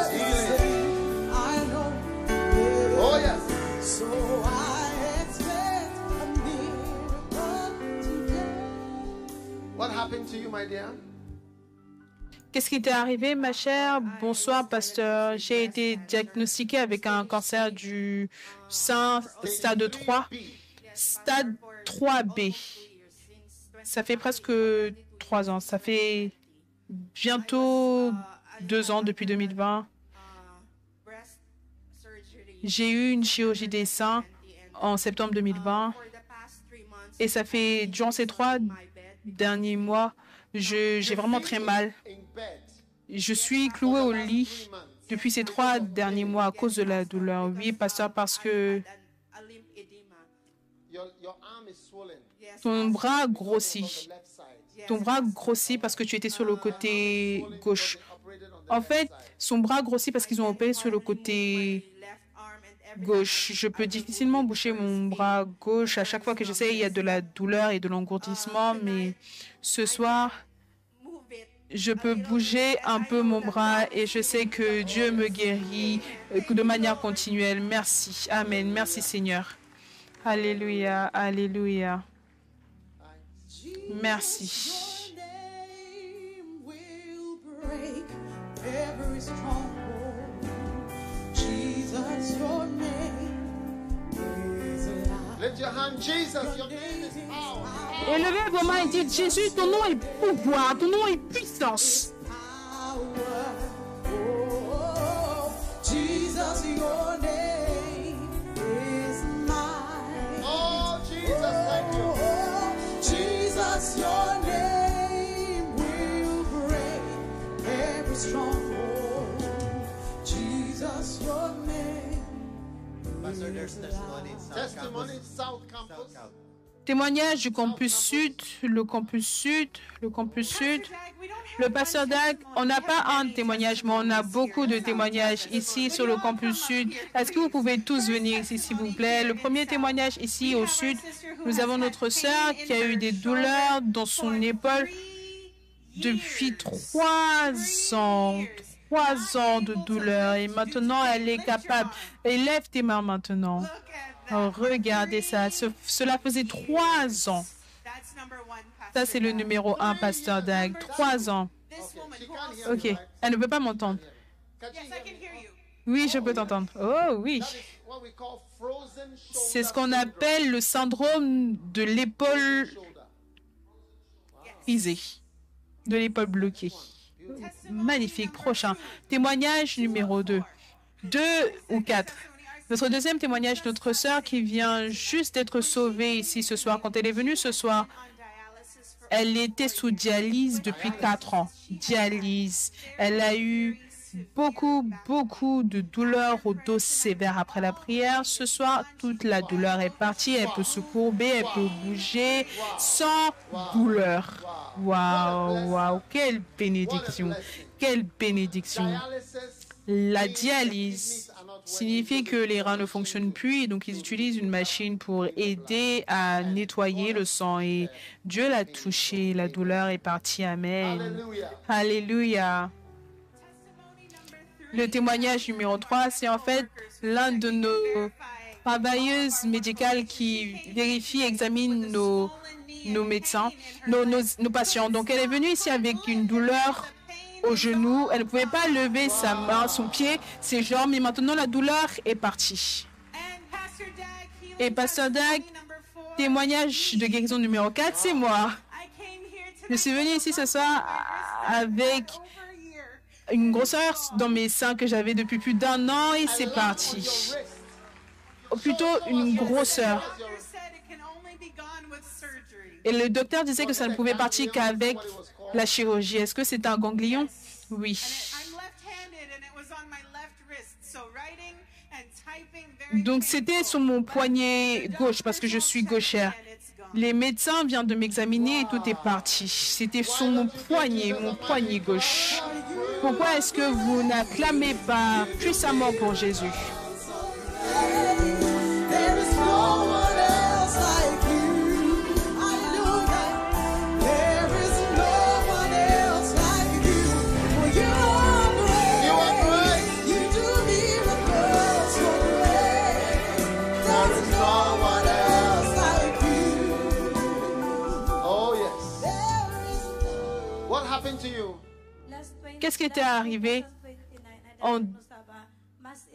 Qu'est-ce qui t'est arrivé, ma chère? Bonsoir, pasteur. J'ai été diagnostiquée avec un cancer du sein stade 3. Stade 3B. Ça fait presque trois ans. Ça fait bientôt deux ans depuis 2020. uh, breast surgery. J'ai eu une chirurgie des seins en septembre 2020 For the past three months, et ça fait durant ces trois derniers mois, j'ai vraiment très mal. Je suis clouée au lit depuis ces trois derniers mois à cause de la douleur. Oui, pasteur, parce que ton bras grossit. Ton bras grossit parce que tu étais sur le côté gauche. En fait, son bras grossit parce qu'ils ont opéré sur le côté Je peux difficilement bouger mon bras gauche. À chaque fois que j'essaie, il y a de la douleur et de l'engourdissement. Mais ce soir, je peux bouger un peu mon bras et je sais que Dieu me guérit euh, de manière continuelle. Merci. Amen. Merci Seigneur. Alléluia. Alléluia. Merci. Jesus, your name is alive. Lift your hand, Jesus. Your name is power. Élevez vos mains et dites Jésus, ton nom est pouvoir, ton nom est puissance. Power. Oh, Jesus, your name is mine. Oh, Jesus, thank you. Oh, Jesus, your name will break every stronghold. Jesus, your name. Pastor, there's testimony in South Testimony Campus. South Campus. South Campus. Témoignage du campus sud, le campus sud, le campus sud. Le pasteur Dag, on n'a pas un témoignage, mais on a beaucoup de témoignages ici sur le campus sud. Est-ce que vous pouvez tous venir ici, s'il vous plaît? Le premier témoignage ici au sud, nous avons notre sœur qui a eu des douleurs dans son épaule depuis trois ans. Trois ans de douleur et maintenant elle est capable. Élève tes mains maintenant. Oh, regardez ça. Ce- cela faisait trois ans. Ça, c'est le numéro un, Pasteur Dag. Trois ans. OK. Elle ne peut pas m'entendre. Oui, je peux t'entendre. Oh oui. C'est ce qu'on appelle le syndrome de l'épaule brisée, de l'épaule bloquée. Magnifique. Prochain. Témoignage numéro 2. Deux ou quatre. Notre deuxième témoignage, notre sœur qui vient juste d'être sauvée ici ce soir. Quand elle est venue ce soir, elle était sous dialyse depuis quatre ans. Dialyse. Elle a eu beaucoup, beaucoup de douleurs au dos sévère après la prière. Ce soir, toute la douleur est partie. Elle peut se courber, elle peut bouger sans douleur. Waouh, waouh, quelle bénédiction. Quelle bénédiction. La dialyse signifie que les reins ne fonctionnent plus et donc ils utilisent une machine pour aider à nettoyer le sang et Dieu l'a touché, la douleur est partie. Amen. Alléluia. Le témoignage numéro 3, c'est en fait l'un de nos travailleuses médicales qui vérifie, examine nos, nos médecins, nos, nos, patients. Donc elle est venue ici avec une douleur au genou. Elle ne pouvait pas lever sa main, son pied, ses jambes, mais maintenant la douleur est partie. Et Pasteur Dag, témoignage de guérison numéro 4, c'est moi. Je suis venue ici ce soir avec. Une grosseur dans mes seins que j'avais depuis plus d'un an et c'est parti. Ou plutôt une grosseur. Et le docteur disait que ça ne pouvait partir qu'avec la chirurgie. Est-ce que c'est un ganglion? Oui. Donc c'était sur mon poignet gauche parce que je suis gauchère. Les médecins viennent de m'examiner et tout est parti. C'était sur mon poignet, mon poignet gauche. Pourquoi est-ce que vous n'acclamez pas puissamment pour Jésus? Qu'est-ce qui était arrivé? En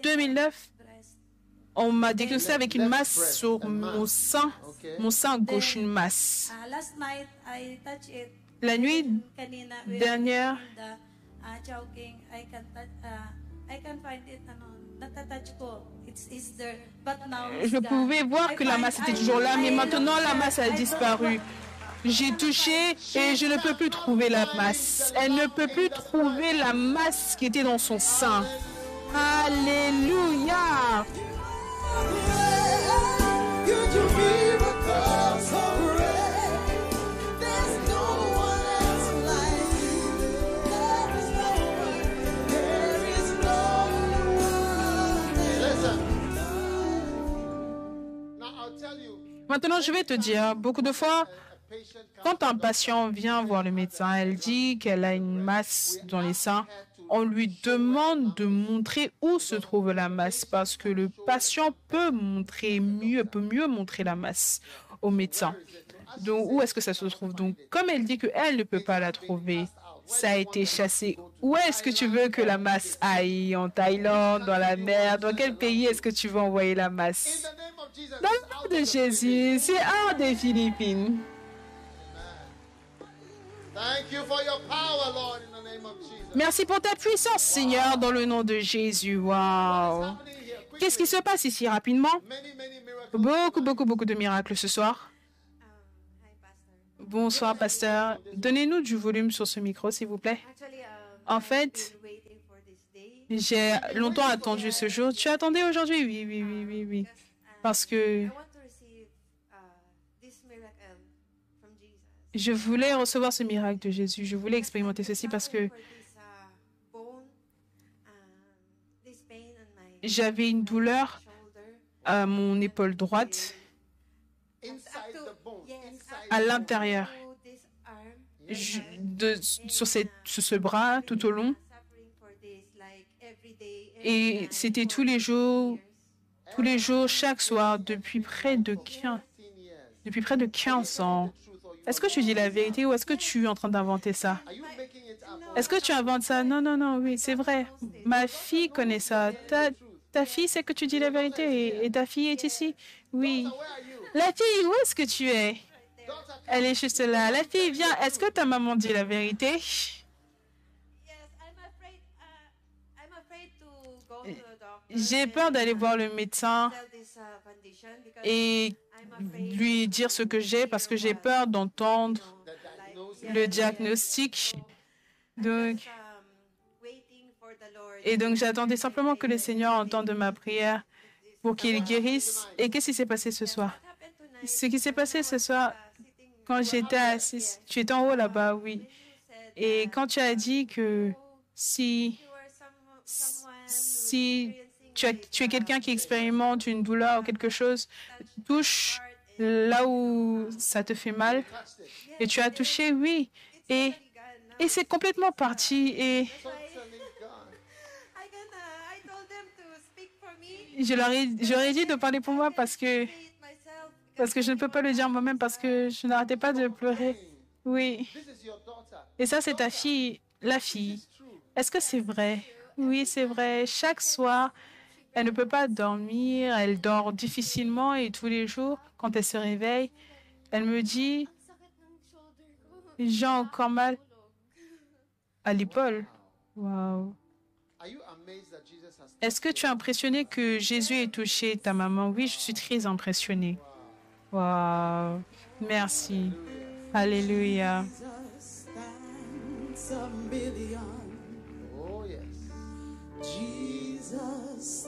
2009 On m'a diagnostiqué avec une masse sur mon sein, mon sein gauche, une masse. Last night, I touched it. La nuit dernière, je pouvais voir que la masse était toujours là, mais maintenant la masse a disparu. J'ai touché et je ne peux plus trouver la masse. Elle ne peut plus trouver la masse qui était dans son sein. Alléluia. Maintenant, je vais te dire, beaucoup de fois, quand un patient vient voir le médecin, elle dit qu'elle a une masse dans les seins, on lui demande de montrer où se trouve la masse parce que le patient peut montrer mieux, peut mieux montrer la masse au médecin. Donc, où est-ce que ça se trouve? Donc, comme elle dit qu'elle ne peut pas la trouver, ça a été chassé. Où est-ce que tu veux que la masse aille? En Thaïlande, dans la mer Dans quel pays est-ce que tu veux envoyer la masse? Dans le nom de Jésus, c'est hors des Philippines. Merci pour ta puissance, Seigneur, dans le nom de Jésus. Wow. Qu'est-ce qui se passe ici rapidement? Many, many miracles. Beaucoup, beaucoup, beaucoup de miracles ce soir. Bonsoir, pasteur. Donnez-nous du volume sur ce micro, s'il vous plaît. Actually, um, En fait, been waiting for this day. j'ai longtemps attendu ce jour. Tu attendais aujourd'hui? Oui, oui, oui, oui, oui. um, Parce que I want to receive uh, this miracle from Jesus. Je voulais recevoir ce miracle de Jésus. Je voulais expérimenter ceci parce que j'avais une douleur à mon épaule droite, à l'intérieur, sur, cette- sur ce bras tout au long. Et c'était tous les jours, tous les jours, chaque soir, depuis près de 15, 15 years. depuis près de 15 ans. Est-ce que tu dis la vérité ou est-ce que tu es en train d'inventer ça? Est-ce que tu inventes ça? Non, non, non, oui, c'est vrai. Ma fille connaît ça. Ta, ta fille sait que tu dis la vérité et, et ta fille est ici Oui. La fille, où est-ce que tu es? Elle est juste là. La fille, viens. Est-ce que ta maman dit la vérité? Uh. J'ai peur d'aller voir le médecin uh, et lui dire ce que j'ai parce que j'ai peur d'entendre le diagnostic. Donc, et donc j'attendais simplement que le Seigneur entende ma prière pour qu'il guérisse. Et qu'est-ce qui s'est passé ce soir? Ce qui s'est passé ce soir, quand j'étais assise, tu étais en haut là-bas, oui. Et quand tu as dit que si, si tu, tu es quelqu'un qui expérimente une douleur ou quelque chose, touche là où ça te fait mal. Et tu as touché, oui. Et, et c'est complètement parti. Et je leur ai, j'aurais dit de parler pour moi parce que, parce que je ne peux pas le dire moi-même parce que je n'arrêtais pas de pleurer. Oui. Et ça, c'est ta fille, la fille. Est-ce que c'est vrai? Oui, c'est vrai. Chaque soir, elle ne peut pas dormir, elle dort difficilement et tous les jours, quand elle se réveille, elle me dit, j'ai encore mal à l'épaule. Wow. Are you amazed that Jesus has Est-ce que tu es impressionné que Jésus ait touché ta maman? Oui, je suis très impressionnée. Wow. Merci. Alléluia. Oh, yes. Jesus.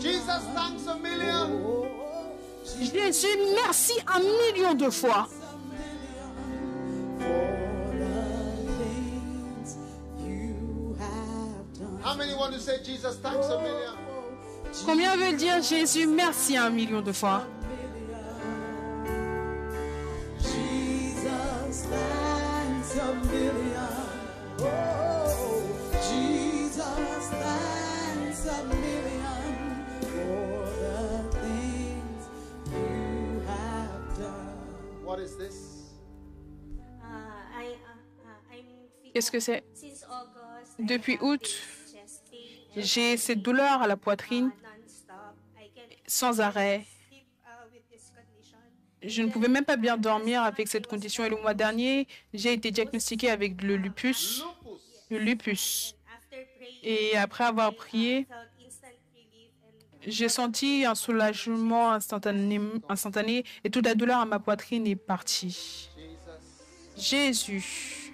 Jesus thanks a million. Oh, Jésus, merci un million de fois. How many want to say Jesus thanks a million? Combien veut dire Jésus, merci un million de fois? Jesus thanks a million. What is this? Uh, I, uh, uh, I'm fe- Qu'est-ce que c'est? since August. I Depuis have août, pain, J'ai cette douleur à la poitrine uh, can sans arrêt. sleep uh, with this condition. Je ne pouvais même pas bien dormir avec cette condition. Et le mois dernier, j'ai été diagnostiquée avec le lupus. Lupus. Le lupus. Et après avoir prié, j'ai senti un soulagement instantané, instantané et toute la douleur à ma poitrine est partie. Jésus.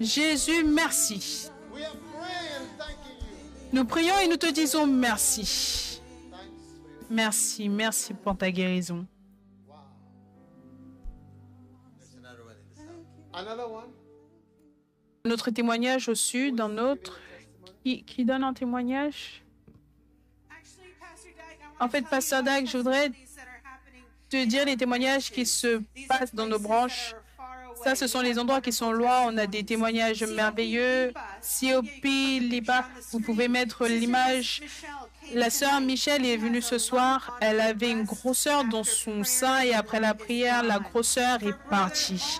Jésus, merci. Nous prions et nous te disons merci. Merci, merci pour ta guérison. one. Notre témoignage au sud, un autre. Qui donne un témoignage Actually, Pastor Dyke, I En fait, Pasteur Dyke, je voudrais te dire les témoignages qui se passent dans nos branches. Ça, ce sont les endroits qui sont loin. On a des témoignages merveilleux. COP, Liba, vous pouvez mettre l'image. La sœur Michel est venue ce soir. Elle avait une grosseur dans son sein et après la prière, la grosseur est partie.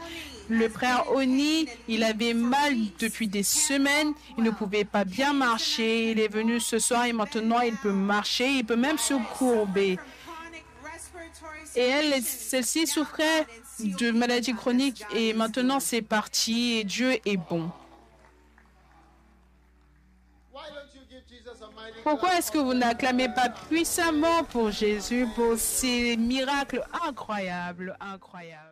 Le frère Oni, il avait mal depuis des semaines. Il ne pouvait pas bien marcher. Il est venu ce soir et maintenant il peut marcher. Il peut même se courber. Et elle, celle-ci souffrait de maladies chroniques et maintenant c'est parti et Dieu est bon. Pourquoi est-ce que vous n'acclamez pas puissamment pour Jésus, pour ces miracles incroyables, incroyables?